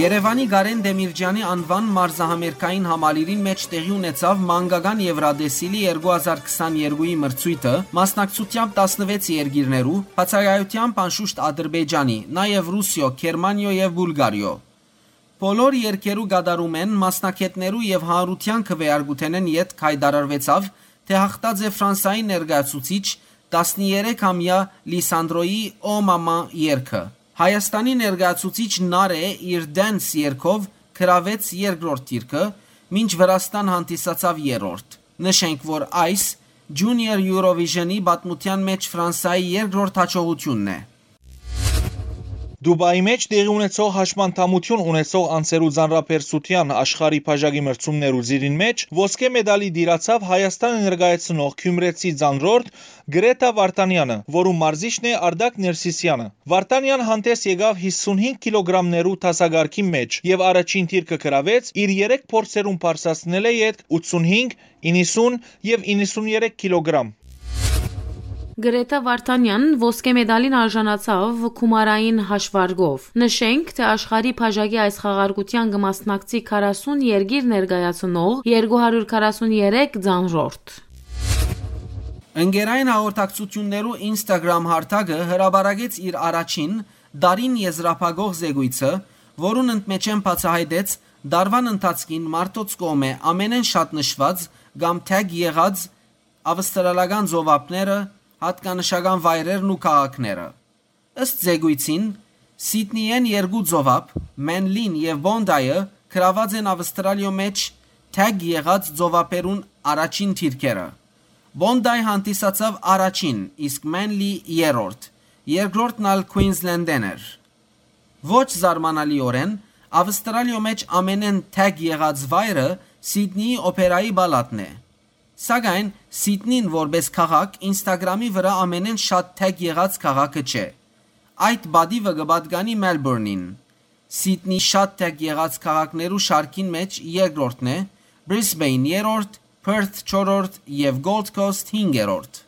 Երևանի Գարեն Դեմիրճյանի անվան մարզահամերկային համալիրին մեջ տեղի ունեցավ մանկական Եվրադեսիլի 2022-ի մրցույթը, մասնակցությամբ 16 երկիրներու, բացակայությամբ անշուշտ Ադրբեջանի, նաև Ռուսիո, Գերմանիո եւ Բուլգարիո։ Բոլոր երկերու գդարում են մասնակետներու եւ հանրության քվեարկութենեն յետ հայտարարվեցավ, թե հաղթած է Ֆրանսայի ներկայացուցիչ 13-ամյա Լիսանդրոյի «Օ մամա» երգը։ Հայաստանի ներկայացուցիչ Նարե իր Dance երգով գրավեց երկրորդ դիրքը, մինչ Վրաստան հանդիսացավ երրորդ։ Նշենք, որ այս Junior Eurovision-ի պատմության մեջ Ֆրանսայի երկրորդ հաջողությունն է։ Դուբայի մեջ տեղի ունեցող հաշմանդամություն ունեցող անցերու ձանրապերսության աշխարհի բաժակի մրցումներու զիրին մեջ ոսկե մեդալի դիրացավ Հայաստանը ներկայացնող Քյումրեցի ձանրորդ Գրետա Վարդանյանը, որում մարզիչն է Արդակ Ներսիսյանը։ Վարդանյան հանդես եկավ 55 կիլոգրամներու տասագարքի մեջ եւ առաջին թիրքը գրավեց իր 3 փորձերում բարձրացնել է իդ 85, 90 եւ 93 կիլոգրամ։ Գրետա Վարդանյանն ոսկե մեդալին արժանացավ Քումարային հաշվարկով։ Նշենք, թե աշխարհի բաժակի այս խաղարկության կմասնակցի 40 երկիր ներկայացնող 243 ձանրորդ։ Ընկերային հաղորդակցություններու Instagram հարթակը հրաբարագեց իր առաջին դարին եզրափակող զեկույցը, որուն ընդմեջեն բացահայտեց դարվան ընթացքին մարդոց կողմէ ամենեն շատ նշված կամ թագ եղած ավստրալական զովապները, հատկանշական վայրերն ու քաղաքները։ Ըստ զեկույցին, Սիդնիեն երկու ծովապ, Մենլին եւ Բոնդայը գրաված են Ավստրալիո մեջ թագ եղած ծովապերուն առաջին թիրքերը։ Բոնդայ հանդիսացավ առաջին, իսկ Մենլի երրորդ, երկրորդն ալ Քուինզլենդեն էր։ Ոչ զարմանալիորեն, Ավստրալիո մեջ ամենեն թագ եղած վայրը Սիդնի օպերայի բալատն է։ Սակայն Սիդնին որպես քաղաք Instagram-ի վրա ամենեն շատ թեգ եղած քաղաքը չէ։ Այդ բադիվը գբատգանի Մելբուրնին։ Սիդնի շատ թեգ եղած քաղաքներու շարքին մեջ երկրորդն է, Brisbane երրորդ, Perth չորրորդ եւ Gold Coast 5-րդ։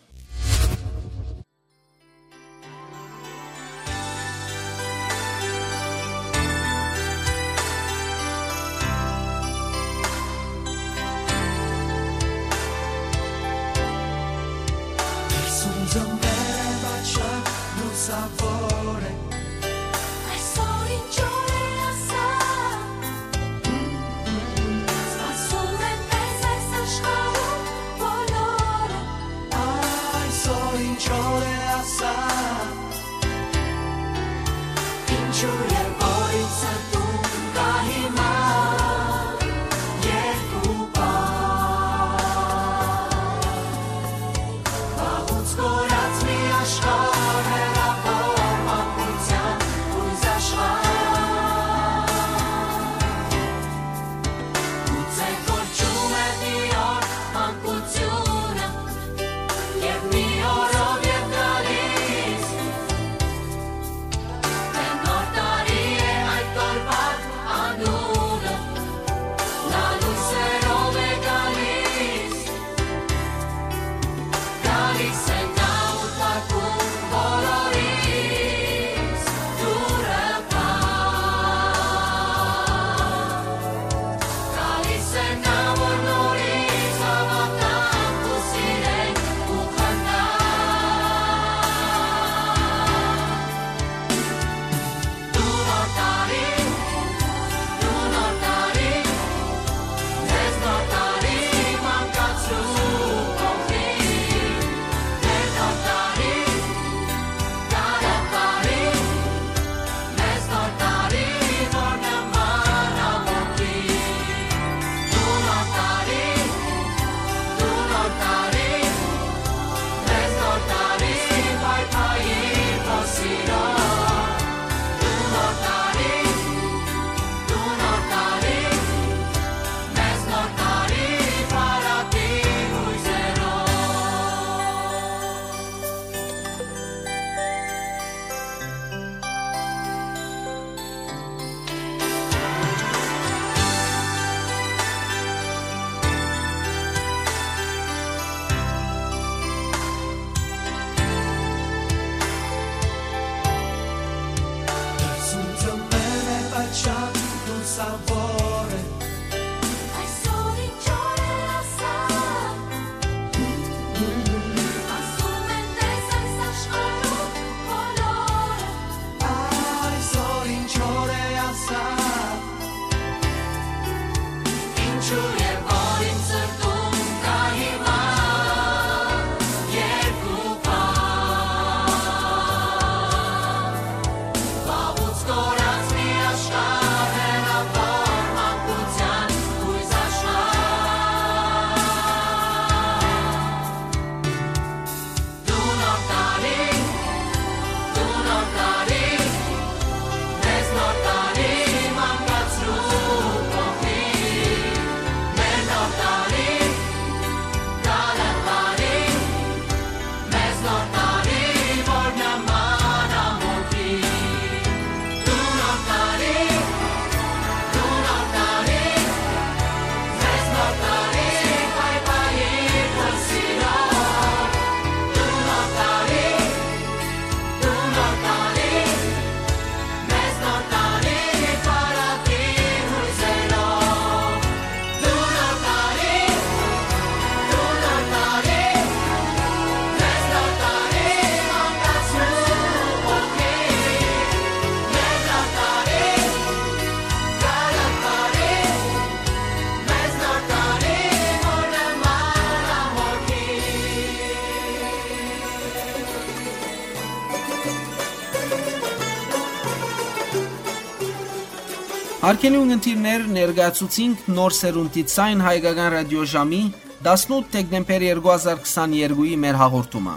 Արկելի ունգընտիրներ ներգացուցինք նոր սերունդի ցայն հայկական ռադիոժամի 18 դեկտեմբեր 2022-ի մեր հաղորդումը։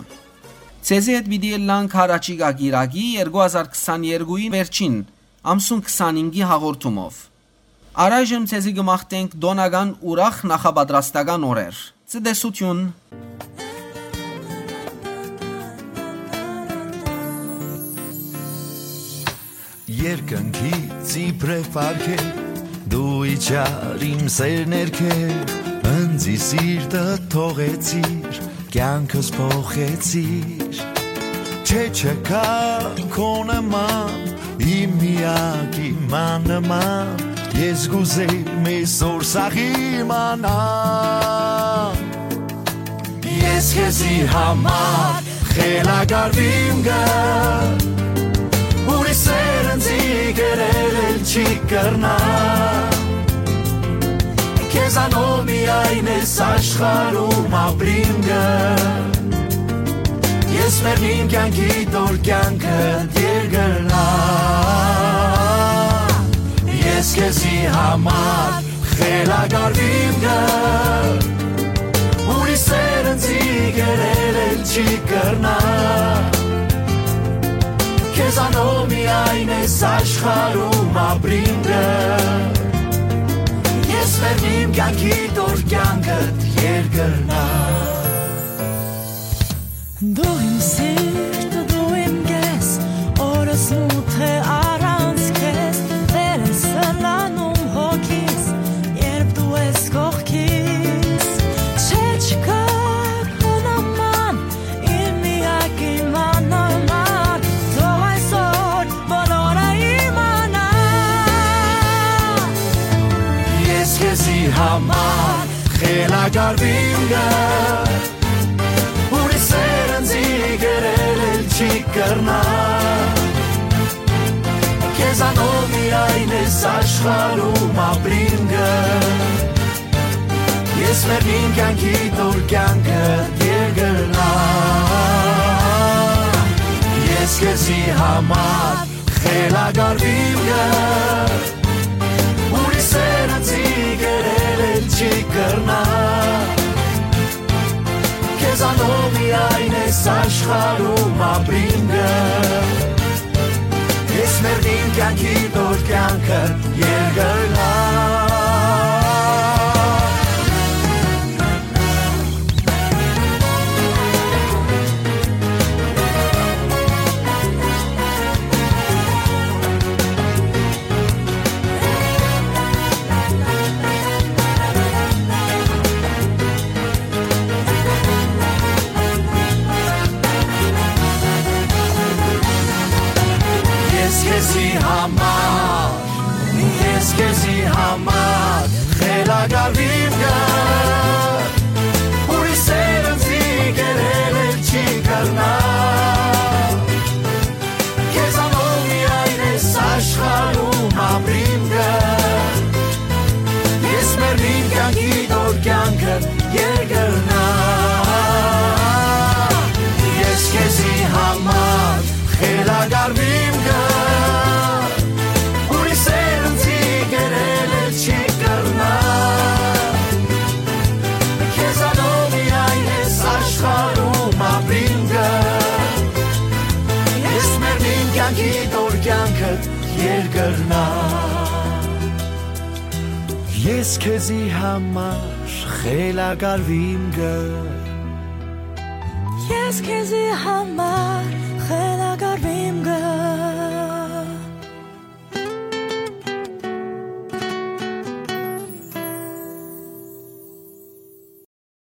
Ցեզի հետ պիտի լանք հարաճի գագիրագի 2022-ի վերջին ամսուն 25-ի հաղորդումով։ Առայժմ ցեզի գմախտենք դոնական ուրախ նախապատրաստական օրեր։ Ցտեսություն։ Երկնքից իբրև պարքե դու իջար իմ սերներ քե ընձի սիրտը թողեցիր կյանքս փոխեցիր չէ չկա քո նման իմ միակ իման նման ես գուզեի մեզ օրսախի մանան ես քեզի համար խելագարվիմ գա Ուրի սերնձի գրել էլ չի կրնա Քեզանով միայն ես աշխարում ապրիմ գը Ես մերնին կյանքի տոր կյանքը դերգրնա Ես քեզի համար խելագարվիմ գը Ուրի սերնձի գրել էլ չի կրնա Քեզանով միայն ես աշխարում ապրինգը Ես վերնիմ կյանքի տոր կյանքդ երգրնա Դու խելագարվիմ գա Ուրի սերնձի գրել էլ չի կրնա Քեզանով միայն ես աշխարում ապրիմ գա Ես մերնին կյանքի տոր կյանքը դերգրնա Ես քեզի համար խելագարվիմ գա չի կրնա Քեզանով միայն ես աշխարում ապրիմ գա Ես մերնին կյանքի տոր կյանքը երգրնա համար Ես քեզի համար խելագարվիմ Ես քեզի համար խելագարվիմ գա Ես քեզի համար խելագարվիմ գա